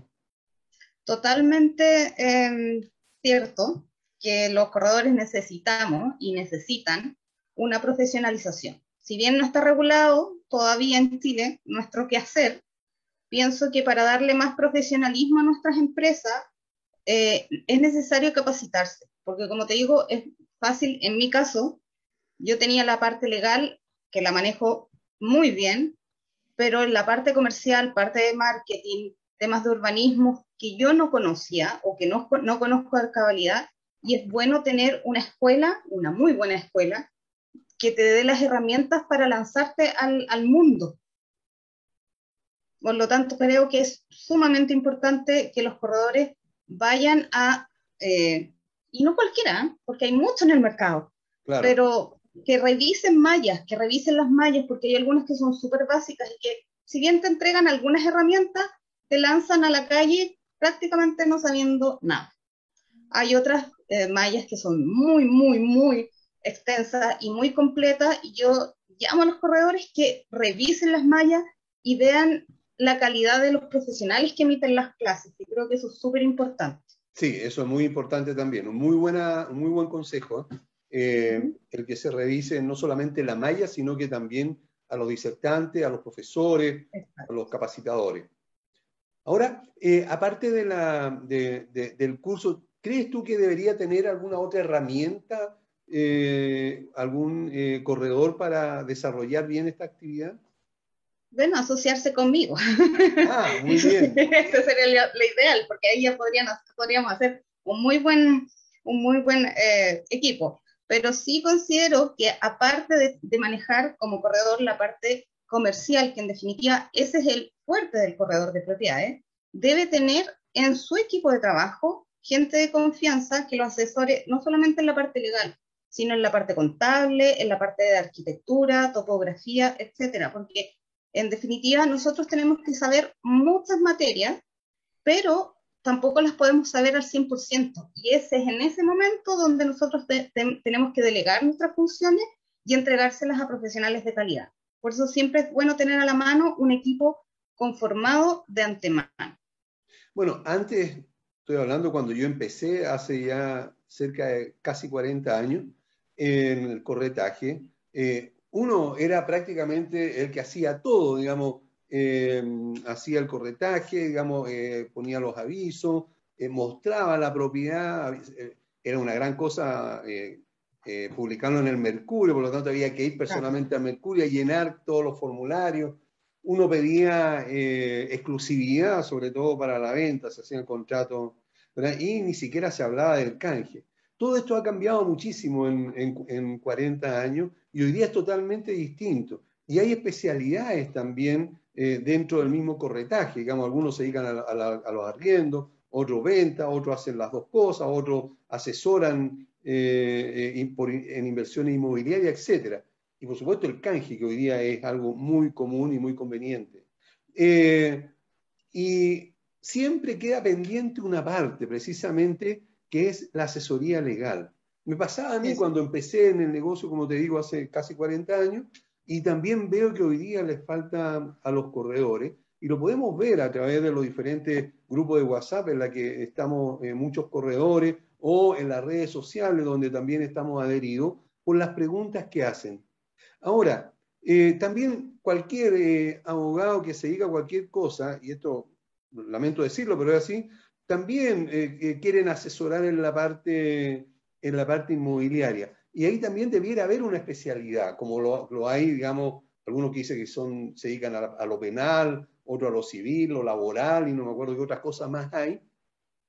Totalmente em, cierto que los corredores necesitamos y necesitan una profesionalización. Si bien no está regulado todavía en Chile nuestro quehacer, pienso que para darle más profesionalismo a nuestras empresas eh, es necesario capacitarse, porque como te digo, es fácil, en mi caso, yo tenía la parte legal que la manejo muy bien, pero en la parte comercial, parte de marketing, temas de urbanismo que yo no conocía o que no, no conozco de cabalidad, y es bueno tener una escuela, una muy buena escuela, que te dé las herramientas para lanzarte al, al mundo. Por lo tanto, creo que es sumamente importante que los corredores vayan a, eh, y no cualquiera, ¿eh? porque hay mucho en el mercado, pero que revisen mallas, que revisen las mallas, porque hay algunas que son súper básicas y que si bien te entregan algunas herramientas, te lanzan a la calle prácticamente no sabiendo nada. Hay otras eh, mallas que son muy, muy, muy extensa y muy completa, y yo llamo a los corredores que revisen las mallas y vean la calidad de los profesionales que emiten las clases, y creo que eso es súper importante. Sí, eso es muy importante también, un muy, buena, muy buen consejo, el que se revise no solamente la malla, sino que también a los disertantes, a los profesores, a los capacitadores. Ahora, eh, aparte de la, del curso, ¿crees tú que debería tener alguna otra herramienta eh, algún eh, corredor para desarrollar bien esta actividad? Bueno, asociarse conmigo. Ah, muy bien. Ese sería lo, ideal, porque ahí ya podríamos hacer un muy buen, un muy buen eh, equipo. Pero sí considero que aparte de, manejar como corredor la parte comercial, que en definitiva ese es el fuerte del corredor de propiedades, debe tener en su equipo de trabajo gente de confianza que lo asesore no solamente en la parte legal, sino en la parte contable, en la parte de arquitectura, topografía, etcétera, porque en definitiva nosotros tenemos que saber muchas materias, pero tampoco las podemos saber al 100%, y ese es en ese momento donde nosotros tenemos que delegar nuestras funciones y entregárselas a profesionales de calidad. Por eso siempre es bueno tener a la mano un equipo conformado de antemano. Bueno, antes, estoy hablando cuando yo empecé hace ya cerca de casi 40 años, en el corretaje, eh, uno era prácticamente el que hacía todo, digamos, eh, hacía el corretaje, digamos, eh, ponía los avisos, mostraba la propiedad, era una gran cosa publicarlo en el Mercurio, por lo tanto había que ir personalmente al Mercurio a llenar todos los formularios. Uno pedía exclusividad, sobre todo para la venta, se hacían contratos, y ni siquiera se hablaba del canje. Todo esto ha cambiado muchísimo en, 40 años y hoy día es totalmente distinto. Y hay especialidades también eh, dentro del mismo corretaje. Digamos, algunos se dedican a, los arriendos, otros venta, otros hacen las dos cosas, otros asesoran eh, eh, en inversiones inmobiliarias, etc. Y por supuesto el canje, que hoy día es algo muy común y muy conveniente. y siempre queda pendiente una parte, precisamente que es la asesoría legal. Me pasaba a mí cuando empecé en el negocio, como te digo, hace casi 40 años, y también veo que hoy día les falta a los corredores, y lo podemos ver a través de los diferentes grupos de WhatsApp en la que estamos eh, muchos corredores, o en las redes sociales donde también estamos adheridos, por las preguntas que hacen. Ahora, eh, también cualquier eh, abogado que se diga cualquier cosa, y esto lamento decirlo, pero es así, también quieren asesorar en la, parte, en la parte inmobiliaria. Y ahí también debiera haber una especialidad, como lo, hay, digamos, algunos que dicen que son, se dedican a, lo penal, otro a lo civil, lo laboral, y no me acuerdo qué otras cosas más hay.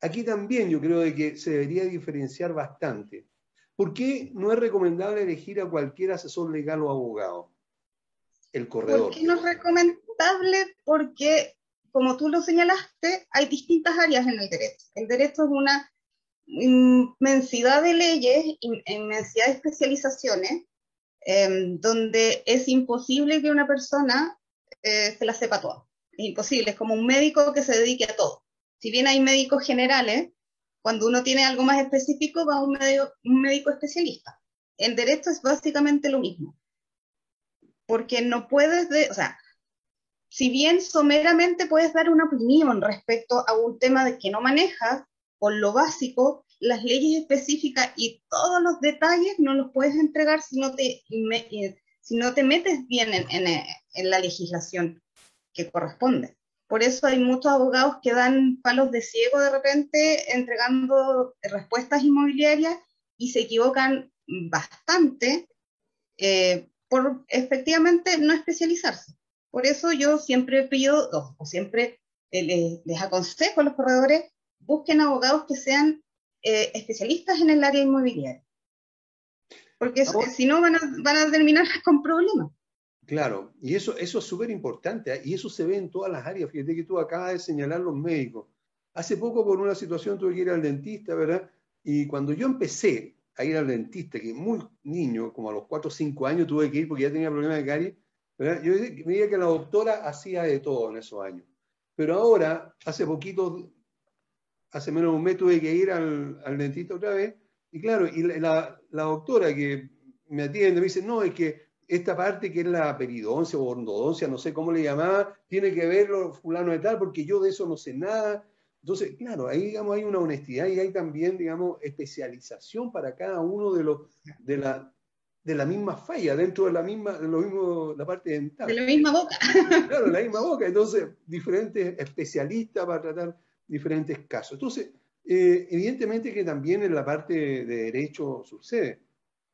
Aquí también yo creo de que se debería diferenciar bastante. ¿Por qué no es recomendable elegir a cualquier asesor legal o abogado? El corredor. ¿Por no es recomendable? Porque, como tú lo señalaste, hay distintas áreas en el derecho. El derecho es una inmensidad de leyes, inmensidad de especializaciones, em, donde es imposible que una persona eh, se la sepa toda. Es imposible, es como un médico que se dedique a todo. Si bien hay médicos generales, cuando uno tiene algo más específico va a un, médico especialista. En derecho es básicamente lo mismo. Porque no puedes, de, o sea, si bien someramente puedes dar una opinión respecto a un tema de que no manejas, lo básico, las leyes específicas y todos los detalles no los puedes entregar si no te, eh, si no te metes bien en, en, la legislación que corresponde. Por eso hay muchos abogados que dan palos de ciego de repente entregando respuestas inmobiliarias y se equivocan bastante eh, por efectivamente no especializarse. Por eso yo siempre pido, o siempre eh, les aconsejo a los corredores busquen abogados que sean eh, especialistas en el área inmobiliaria. Porque si no van a, van a terminar con problemas. Claro, y eso, eso es súper importante, ¿eh? y eso se ve en todas las áreas. Fíjate que tú acabas de señalar los médicos. Hace poco por una situación tuve que ir al dentista, ¿verdad? Y cuando yo empecé a ir al dentista, que muy niño, como a los 4 o 5 años tuve que ir porque ya tenía problemas de caries, ¿verdad? Yo veía que la doctora hacía de todo en esos años. Pero ahora, hace poquito, hace menos de un mes tuve que ir al, al dentista otra vez, y claro, y la, la, doctora que me atiende me dice, no, es que esta parte que es la peridoncia o ortodoncia, no sé cómo le llamaba, tiene que verlo fulano de tal, porque yo de eso no sé nada. Entonces, claro, ahí digamos hay una honestidad y hay también, digamos, especialización para cada uno de los de la de la misma falla, dentro de la misma, de lo mismo, la parte dental. De la misma boca. Claro, la misma boca. Entonces, diferentes especialistas para tratar diferentes casos. Entonces, eh, evidentemente que también en la parte de derecho sucede.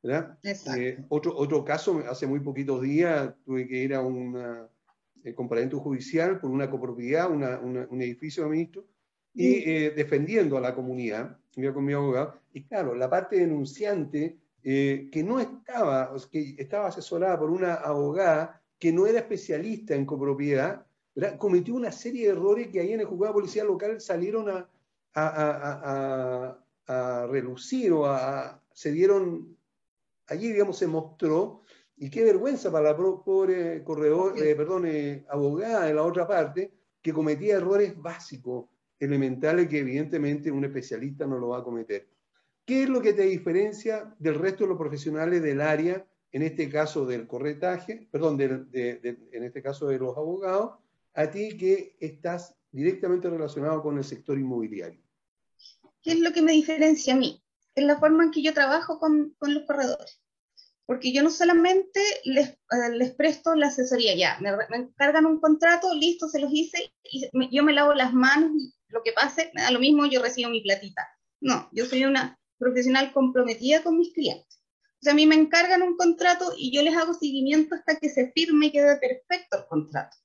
¿verdad? Eh, otro, otro caso, hace muy poquitos días tuve que ir a un eh, comparamiento judicial por una copropiedad, un edificio de ministro, y mm. defendiendo a la comunidad, iba con mi abogado, y claro, la parte denunciante, que no estaba, que estaba asesorada por una abogada que no era especialista en copropiedad, cometió una serie de errores que ahí en el juzgado de policía local salieron a, a, a, relucir o se dieron, allí digamos se mostró, y qué vergüenza para la pobre corredor, eh, perdón, eh, abogada de la otra parte, que cometía errores básicos, elementales, que evidentemente un especialista no lo va a cometer. ¿Qué es lo que te diferencia del resto de los profesionales del área, en este caso del corretaje, perdón, en este caso de los abogados, a ti que estás directamente relacionado con el sector inmobiliario? ¿Qué es lo que me diferencia a mí? Es la forma en que yo trabajo con, con los corredores. Porque yo no solamente les, eh, les presto la asesoría ya, me, encargan un contrato, listo, se los hice, y yo me lavo las manos, y lo que pase, me da lo mismo, yo recibo mi platita. No, yo soy una profesional comprometida con mis clientes. O sea, a mí me encargan un contrato y yo les hago seguimiento hasta que se firme y quede perfecto el contrato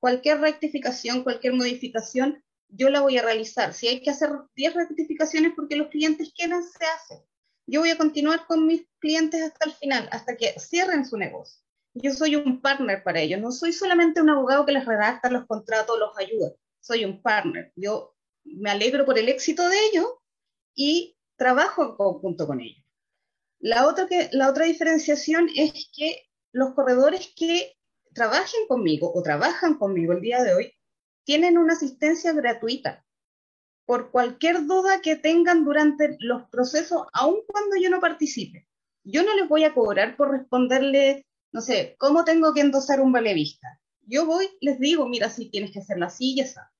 cualquier rectificación, cualquier modificación, yo la voy a realizar. Si hay que hacer 10 rectificaciones porque los clientes quieran, se hace. Yo voy a continuar con mis clientes hasta el final, hasta que cierren su negocio. Yo soy un partner para ellos, no soy solamente un abogado que les redacta los contratos, los ayuda. Soy un partner. Yo me alegro por el éxito de ellos y trabajo en conjunto con ellos. La otra, la otra diferenciación es que los corredores que trabajen conmigo o trabajan conmigo el día de hoy, tienen una asistencia gratuita por cualquier duda que tengan durante los procesos, aun cuando yo no participe. Yo no les voy a cobrar por responderle, no sé, cómo tengo que endosar un vale vista. Yo voy, les digo, mira, si tienes que hacer la silla, esa.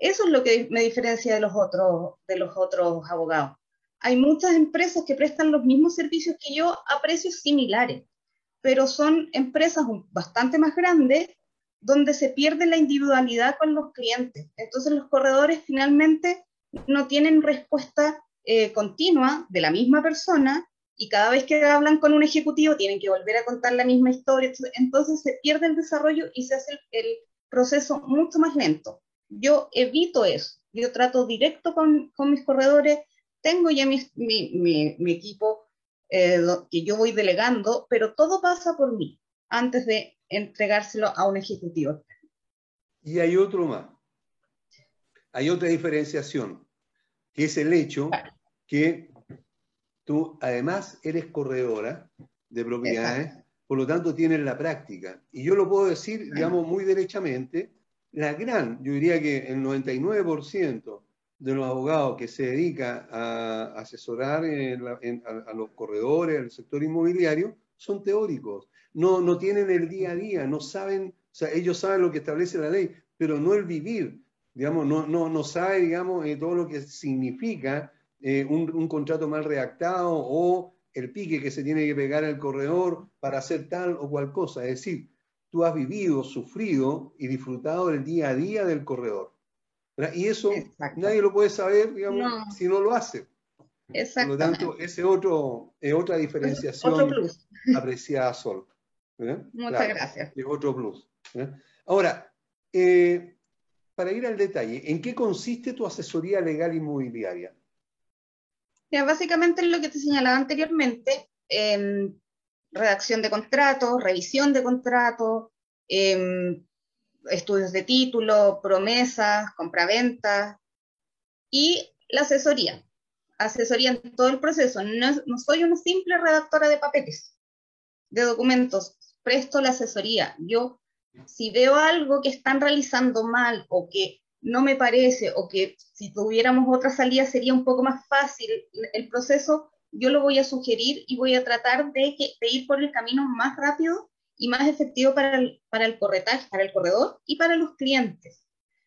Eso es lo que me diferencia de los otros, de los otros abogados. Hay muchas empresas que prestan los mismos servicios que yo a precios similares pero son empresas bastante más grandes donde se pierde la individualidad con los clientes. Entonces los corredores finalmente no tienen respuesta eh, continua de la misma persona y cada vez que hablan con un ejecutivo tienen que volver a contar la misma historia. Entonces se pierde el desarrollo y se hace el, proceso mucho más lento. Yo evito eso. Yo trato directo con, con mis corredores. Tengo ya mi, mi, mi equipo eh, que yo voy delegando, pero todo pasa por mí antes de entregárselo a un ejecutivo. Y hay otro más. Hay otra diferenciación, que es el hecho que tú además eres corredora de propiedades, por lo tanto tienes la práctica. Y yo lo puedo decir, digamos, muy derechamente, la gran, yo diría que el 99% de los abogados que se dedica a asesorar a, los corredores, al sector inmobiliario, son teóricos. No, no tienen el día a día, no saben, o sea, ellos saben lo que establece la ley, pero no el vivir, digamos, no, no, no sabe, digamos, eh, todo lo que significa eh, un, un, contrato mal redactado o el pique que se tiene que pegar al corredor para hacer tal o cual cosa. Es decir, tú has vivido, sufrido y disfrutado del día a día del corredor. Y eso nadie lo puede saber, digamos, si no lo hace. Por lo tanto, ese otro, es otra diferenciación otro plus. apreciada Sol. Muchas gracias. Es otro plus. Ahora, eh, para ir al detalle, ¿en qué consiste tu asesoría legal inmobiliaria? Ya, básicamente lo que te señalaba anteriormente, em, redacción de contratos, revisión de contratos, em, estudios de título, promesas, compraventas y la asesoría. Asesoría en todo el proceso. No, soy una simple redactora de papeles, de documentos. Presto la asesoría. Yo, si veo algo que están realizando mal o que no me parece o que si tuviéramos otra salida sería un poco más fácil el proceso, yo lo voy a sugerir y voy a tratar de ir por el camino más rápido y más efectivo para el, para el corretaje, para el corredor y para los clientes.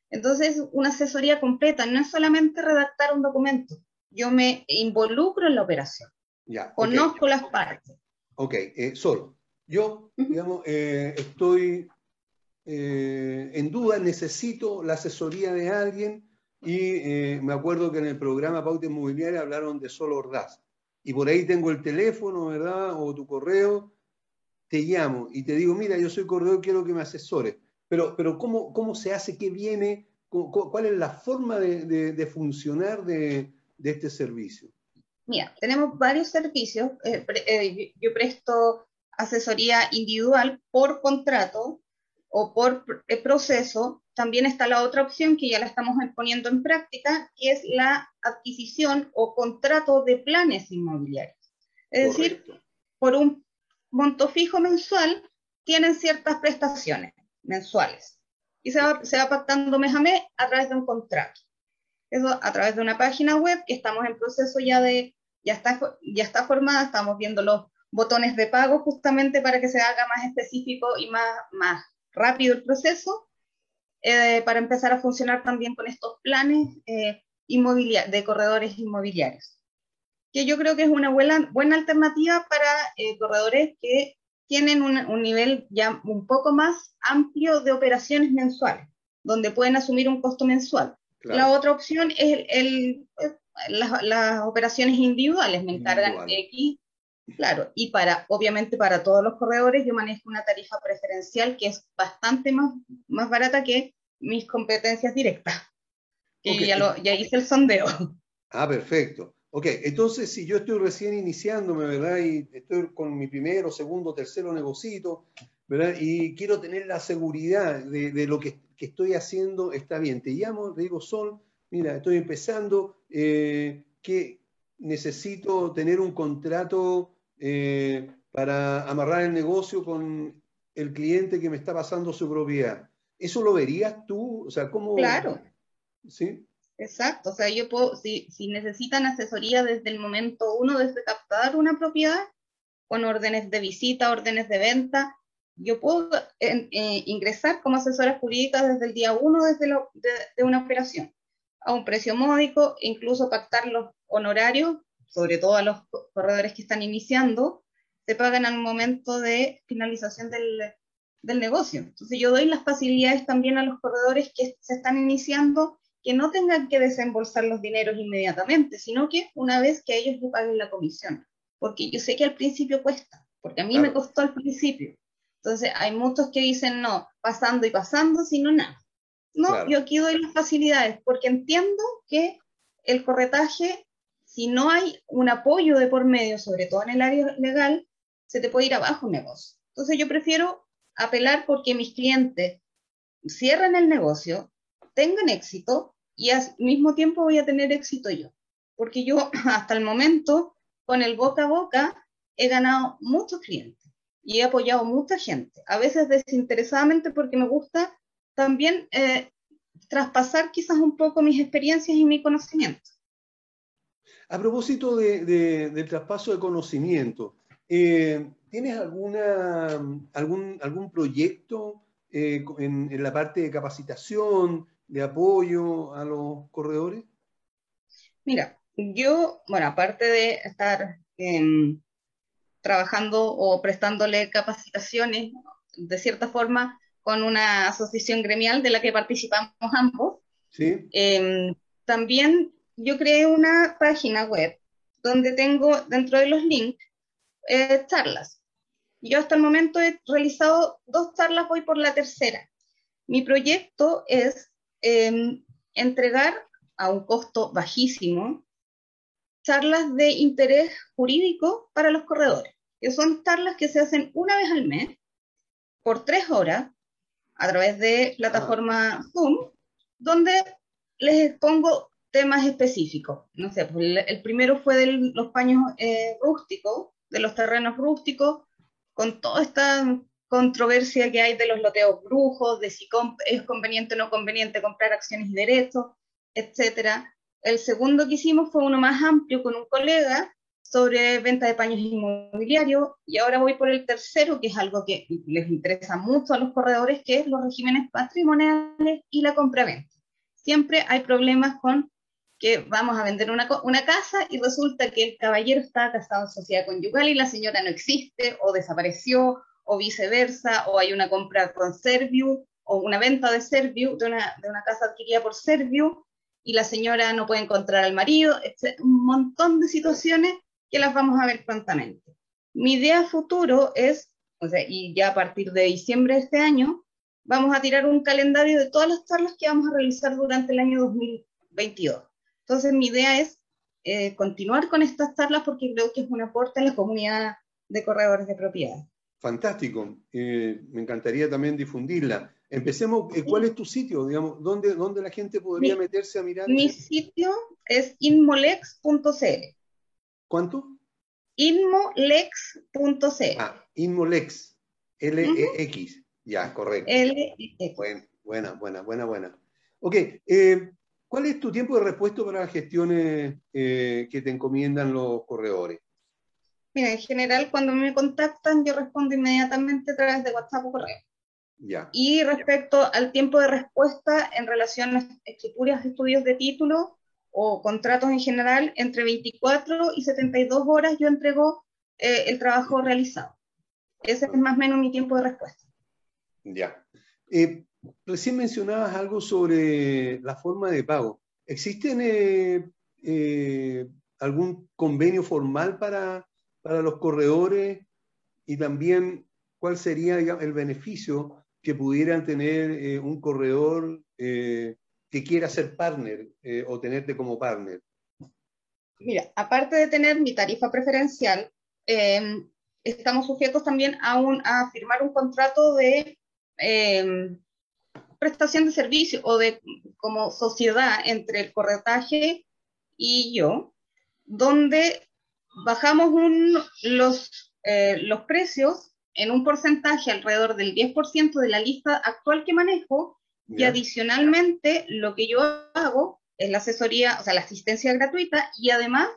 Entonces, una asesoría completa no es solamente redactar un documento, yo me involucro en la operación, ya, conozco las partes. Ok, eh, solo. Yo, digamos, eh, estoy eh, en duda, necesito la asesoría de alguien y me acuerdo que en el programa Pauta Inmobiliaria hablaron de solo Ordaz. Y por ahí tengo el teléfono, ¿verdad? O tu correo, te llamo y te digo, mira, yo soy corredor, quiero que me asesores. Pero, pero ¿cómo, ¿cómo se hace? ¿Qué viene? ¿Cuál es la forma de, de, funcionar de, de, este servicio? Mira, tenemos varios servicios. Eh, eh, yo presto asesoría individual por contrato o por proceso. También está la otra opción que ya la estamos poniendo en práctica, que es la adquisición o contrato de planes inmobiliarios. Es decir, por un monto fijo mensual, tienen ciertas prestaciones mensuales. Y se va, se va pactando mes a mes a través de un contrato. Eso a través de una página web que estamos en proceso ya de, ya está, ya está formada, estamos viendo los botones de pago justamente para que se haga más específico y más, más rápido el proceso, eh, para empezar a funcionar también con estos planes eh, de corredores inmobiliarios que yo creo que es una buena, buena alternativa para eh, corredores que tienen un, nivel ya un poco más amplio de operaciones mensuales, donde pueden asumir un costo mensual. La otra opción es el, las, operaciones individuales, me encargan X, claro, y para, obviamente para todos los corredores yo manejo una tarifa preferencial que es bastante más, más barata que mis competencias directas, que ya, lo, ya hice el sondeo. Ah, perfecto. Ok, entonces si yo estoy recién iniciándome, ¿verdad? Y estoy con mi primero, segundo, tercero negocito, ¿verdad? Y quiero tener la seguridad de, lo que, estoy haciendo está bien. Te llamo, te digo, Sol, mira, estoy empezando, eh, que necesito tener un contrato eh, para amarrar el negocio con el cliente que me está pasando su propiedad. ¿Eso lo verías tú? O sea, ¿cómo? Claro. ¿Sí? Exacto, o sea, yo puedo, si, si necesitan asesoría desde el momento uno, desde captar una propiedad, con órdenes de visita, órdenes de venta, yo puedo eh, ingresar como asesora jurídica desde el día uno desde de, una operación a un precio módico, incluso pactar los honorarios, sobre todo a los corredores que están iniciando, se pagan al momento de finalización del, del negocio. Entonces yo doy las facilidades también a los corredores que se están iniciando que no tengan que desembolsar los dineros inmediatamente, sino que una vez que ellos le paguen la comisión. Porque yo sé que al principio cuesta, porque a mí me costó al principio. Entonces hay muchos que dicen no, pasando y pasando, sino nada. No, yo aquí doy las facilidades porque entiendo que el corretaje si no hay un apoyo de por medio, sobre todo en el área legal, se te puede ir abajo un negocio. Entonces yo prefiero apelar porque mis clientes cierren el negocio, tengan éxito y al mismo tiempo voy a tener éxito yo. Porque yo hasta el momento, con el boca a boca, he ganado muchos clientes y he apoyado mucha gente, a veces desinteresadamente porque me gusta también eh, traspasar quizás un poco mis experiencias y mi conocimiento. A propósito del traspaso de conocimiento, eh, ¿tienes alguna, algún, algún proyecto eh, en, la parte de capacitación, de apoyo a los corredores? Mira, yo, bueno, aparte de estar em, trabajando o prestándole capacitaciones, de cierta forma, con una asociación gremial de la que participamos ambos, ¿Sí? Em, también yo creé una página web donde tengo dentro de los links eh, charlas. Yo hasta el momento he realizado dos charlas, voy por la tercera. Mi proyecto es em, entregar a un costo bajísimo charlas de interés jurídico para los corredores, que son charlas que se hacen una vez al mes por tres horas a través de plataforma Zoom, donde les expongo temas específicos. No sé, pues el, primero fue de los paños eh, rústicos, de los terrenos rústicos, con toda esta controversia que hay de los loteos brujos, de si es conveniente o no conveniente comprar acciones y derechos, etcétera. El segundo que hicimos fue uno más amplio con un colega sobre venta de paños inmobiliarios y ahora voy por el tercero, que es algo que les interesa mucho a los corredores, que es los regímenes patrimoniales y la compraventa. Siempre hay problemas con que vamos a vender una, una, casa y resulta que el caballero está casado en sociedad conyugal y la señora no existe o desapareció o viceversa, o hay una compra con Serviu o una venta de Serviu, de una, de una casa adquirida por Serviu y la señora no puede encontrar al marido, un montón de situaciones que las vamos a ver prontamente. Mi idea futuro es, o sea, y ya a partir de diciembre de este año, vamos a tirar un calendario de todas las charlas que vamos a realizar durante el año 2022 entonces, mi idea es eh, continuar con estas charlas porque creo que es un aporte a la comunidad de corredores de propiedad. Fantástico. Eh, me encantaría también difundirla. Empecemos, eh, ¿cuál es tu sitio? Digamos, ¿dónde, dónde la gente podría meterse a mirar? Mi sitio es inmolex.cl. ¿Cuánto? Inmolex.cl. Ah, Inmolex. L-E-X. Ya, correcto. L-E-X. Buena, buena, buena, buena. Ok, eh, ¿Cuál es tu tiempo de respuesta para las gestiones que te encomiendan los corredores? Mira, en general cuando me contactan yo respondo inmediatamente a través de WhatsApp o correo. Ya. Y respecto al tiempo de respuesta en relación a escrituras, estudios de título o contratos en general, entre 24 y 72 horas yo entrego eh, el trabajo realizado. Ese es más o menos mi tiempo de respuesta. Ya. Eh, Recién mencionabas algo sobre la forma de pago. ¿Existen eh, eh, algún convenio formal para, para, los corredores? Y también, ¿cuál sería el beneficio que pudieran tener eh, un corredor que quiera ser partner o tenerte como partner? Mira, aparte de tener mi tarifa preferencial, estamos sujetos también a, un, a firmar un contrato de prestación de servicio o de como sociedad entre el corretaje y yo, donde bajamos los, eh, los precios en un porcentaje alrededor del 10% de la lista actual que manejo y adicionalmente lo que yo hago es la asesoría, o sea, la asistencia gratuita y además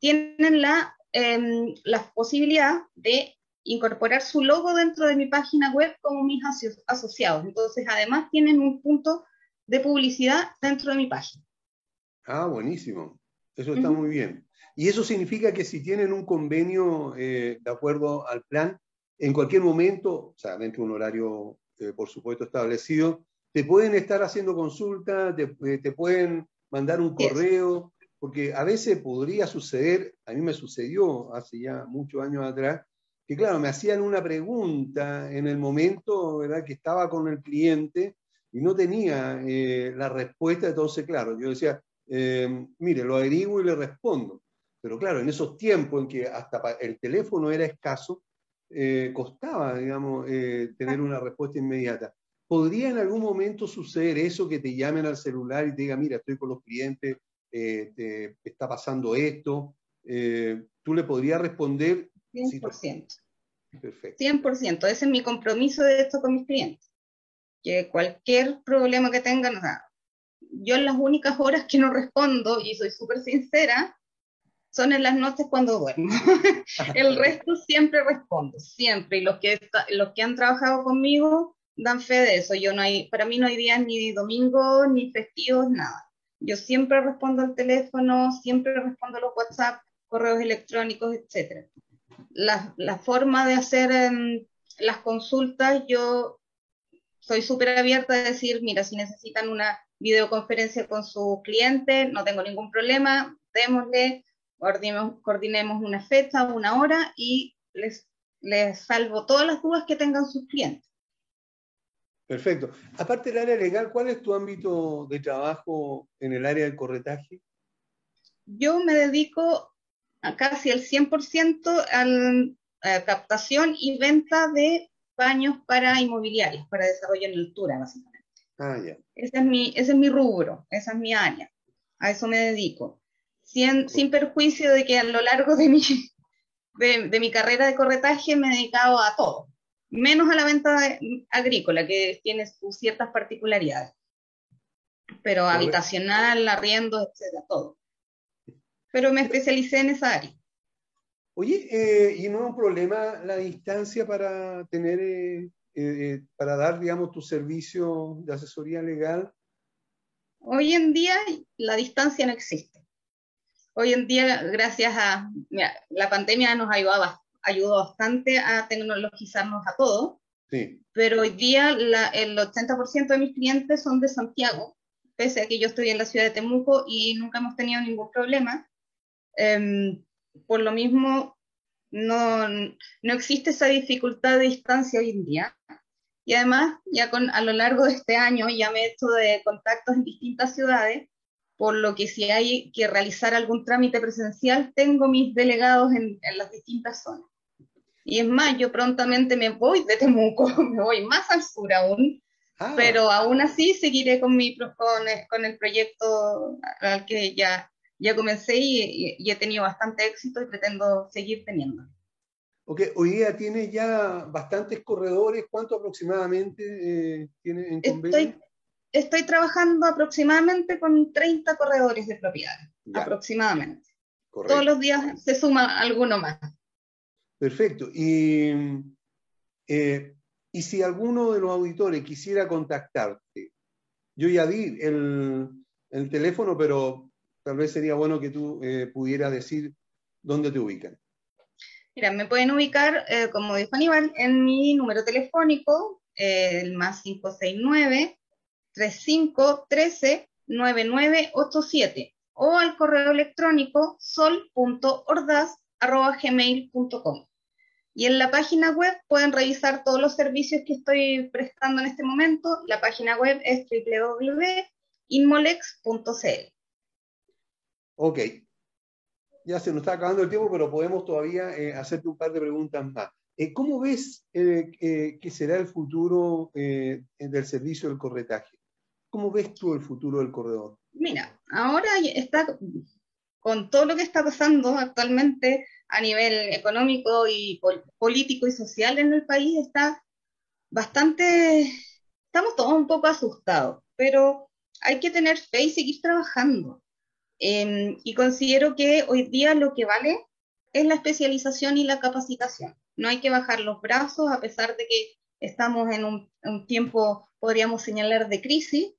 tienen la, em, la posibilidad de incorporar su logo dentro de mi página web como mis asociados. Entonces, además tienen un punto de publicidad dentro de mi página. Ah, buenísimo. Eso está muy bien. Y eso significa que si tienen un convenio eh, de acuerdo al plan, en cualquier momento, o sea, dentro de un horario, eh, por supuesto, establecido, te pueden estar haciendo consultas, te, eh, te, pueden mandar un correo, porque a veces podría suceder, a mí me sucedió hace ya muchos años atrás, que claro, me hacían una pregunta en el momento ¿verdad? que estaba con el cliente y no tenía eh, la respuesta, entonces claro, yo decía, eh, mire, lo averiguo y le respondo. Pero claro, en esos tiempos en que hasta el teléfono era escaso, eh, costaba, digamos, eh, tener una respuesta inmediata. ¿Podría en algún momento suceder eso que te llamen al celular y te digan, mira, estoy con los clientes, eh, te, está pasando esto? ¿Tú le podrías responder? 100%. Perfecto. 100%. Ese es mi compromiso de esto con mis clientes. Que cualquier problema que tengan, o sea, yo en las únicas horas que no respondo, y soy súper sincera, son en las noches cuando duermo. el resto siempre respondo, siempre. Y los que, los que han trabajado conmigo dan fe de eso. Yo no hay, para mí no hay días ni domingo ni festivos, nada. Yo siempre respondo al teléfono, siempre respondo a los WhatsApp, correos electrónicos, etc. La, la forma de hacer em, las consultas, yo soy súper abierta a decir, mira, si necesitan una videoconferencia con su cliente, no tengo ningún problema, démosle, coordinemos, una fecha, una hora y les, les salvo todas las dudas que tengan sus clientes. Perfecto. Aparte del área legal, ¿cuál es tu ámbito de trabajo en el área del corretaje? Yo me dedico a casi el 100% a la captación y venta de baños para inmobiliarios, para desarrollo en altura, básicamente. Ah, ya. Ese es, mi, ese es mi rubro, esa es mi área. A eso me dedico sin, perjuicio de que a lo largo de mi, de, mi carrera de corretaje me he dedicado a todo, menos a la venta agrícola, que tiene ciertas particularidades, pero habitacional, arriendo, etcétera, todo. Pero me especialicé en esa área. Oye, eh, ¿y no es un problema la distancia para tener, eh, eh, para dar, digamos, tu servicio de asesoría legal? Hoy en día la distancia no existe. Hoy en día, gracias a la pandemia nos ayudó, ayudó bastante a tecnologizarnos a todos, sí. pero hoy día el 80% de mis clientes son de Santiago, pese a que yo estoy en la ciudad de Temuco y nunca hemos tenido ningún problema. Em, por lo mismo, no, no existe esa dificultad de distancia hoy en día. Y además, ya con, a lo largo de este año ya me he hecho de contactos en distintas ciudades por lo que si hay que realizar algún trámite presencial, tengo mis delegados en, las distintas zonas. Y es más, yo prontamente me voy de Temuco, me voy más al sur aún, ah. pero aún así seguiré con, mi, con, el proyecto al que ya, ya comencé y, he tenido bastante éxito y pretendo seguir teniendo. Ok, hoy día tiene ya bastantes corredores, ¿cuánto aproximadamente eh, tiene en convenio? estoy trabajando aproximadamente con 30 corredores de propiedades, aproximadamente. Todos los días se suma alguno más. Perfecto. Y, eh, y si alguno de los auditores quisiera contactarte, yo ya di el, el teléfono, pero tal vez sería bueno que tú eh, pudieras decir dónde te ubican. Mira, me pueden ubicar, eh, como dijo Aníbal, en mi número telefónico, el más 569 3513 9987 o al correo electrónico sol.ordaz.gmail.com. Y en la página web pueden revisar todos los servicios que estoy prestando en este momento. La página web es www.inmolex.cl. Ok. Ya se nos está acabando el tiempo, pero podemos todavía eh, hacerte un par de preguntas más. Eh, ¿Cómo ves eh, que será el futuro del servicio del corretaje? ¿Cómo ves tú el futuro del corredor? Mira, ahora está con todo lo que está pasando actualmente a nivel económico y político y social en el país, está bastante, estamos todos un poco asustados, pero hay que tener fe y seguir trabajando. Em, y considero que hoy día lo que vale es la especialización y la capacitación. No hay que bajar los brazos a pesar de que estamos en un tiempo, podríamos señalar, de crisis,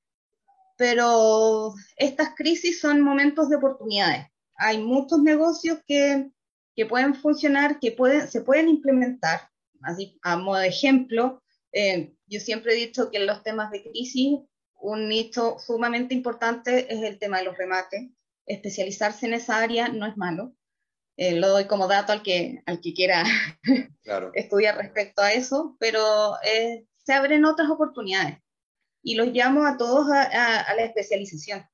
pero estas crisis son momentos de oportunidades. Hay muchos negocios que, que pueden funcionar, que pueden, se pueden implementar. Así, a modo de ejemplo, eh, yo siempre he dicho que en los temas de crisis, un nicho sumamente importante es el tema de los remates. Especializarse en esa área no es malo. Eh, lo doy como dato al que, al que quiera estudiar respecto a eso, pero eh, se abren otras oportunidades y los llamo a todos a, la especialización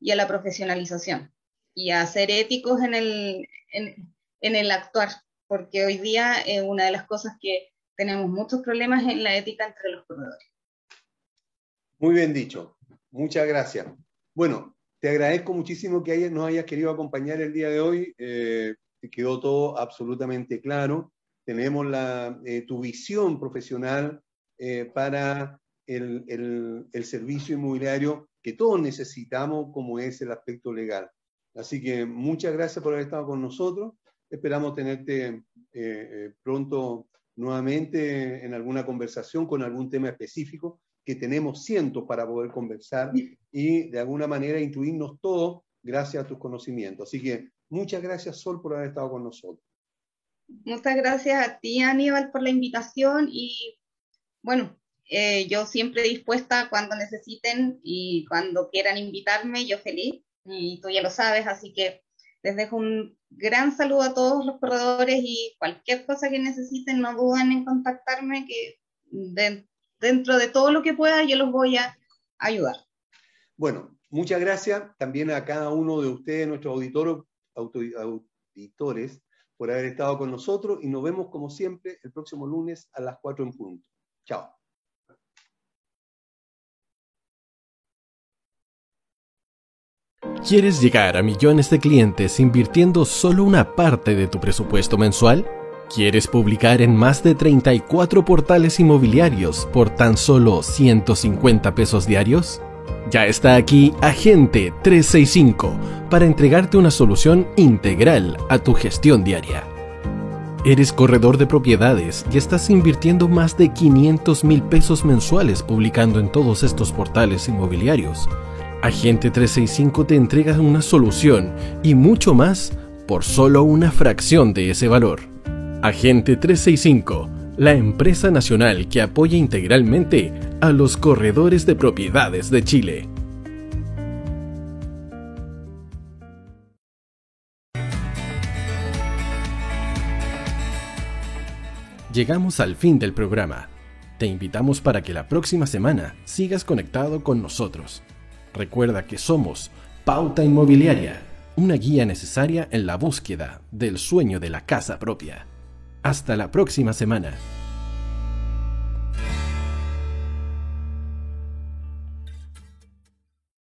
y a la profesionalización. y a ser éticos en el, en, el actuar, porque hoy día es una de las cosas que tenemos muchos problemas en la ética entre los corredores. Muy bien dicho, muchas gracias. Bueno, te agradezco muchísimo que nos hayas querido acompañar el día de hoy. Eh, quedó todo absolutamente claro. Tenemos la, eh, tu visión profesional eh, para el, el, servicio inmobiliario que todos necesitamos, como es el aspecto legal. Así que muchas gracias por haber estado con nosotros. Esperamos tenerte eh, eh, pronto nuevamente en alguna conversación con algún tema específico, que tenemos cientos para poder conversar y de alguna manera intuirnos todos gracias a tus conocimientos. Así que muchas gracias, Sol, por haber estado con nosotros. Muchas gracias a ti, Aníbal, por la invitación y bueno, eh, yo siempre dispuesta cuando necesiten y cuando quieran invitarme, yo feliz, y tú ya lo sabes, así que les dejo un gran saludo a todos los corredores y cualquier cosa que necesiten, no duden en contactarme, que dentro de todo lo que pueda yo los voy a ayudar. Bueno, muchas gracias también a cada uno de ustedes, nuestros auditores, auditores, por haber estado con nosotros y nos vemos como siempre el próximo lunes a las 4 en punto. Chao. ¿Quieres llegar a millones de clientes invirtiendo solo una parte de tu presupuesto mensual? ¿Quieres publicar en más de 34 portales inmobiliarios por tan solo 150 pesos diarios? Ya está aquí Agente 365 para entregarte una solución integral a tu gestión diaria. Eres corredor de propiedades y estás invirtiendo más de 500 mil pesos mensuales publicando en todos estos portales inmobiliarios Agente 365 te entrega una solución y mucho más por solo una fracción de ese valor. Agente 365, la empresa nacional que apoya integralmente a los corredores de propiedades de Chile. Llegamos al fin del programa. Te invitamos para que la próxima semana sigas conectado con nosotros. Recuerda que somos Pauta Inmobiliaria, una guía necesaria en la búsqueda del sueño de la casa propia. Hasta la próxima semana.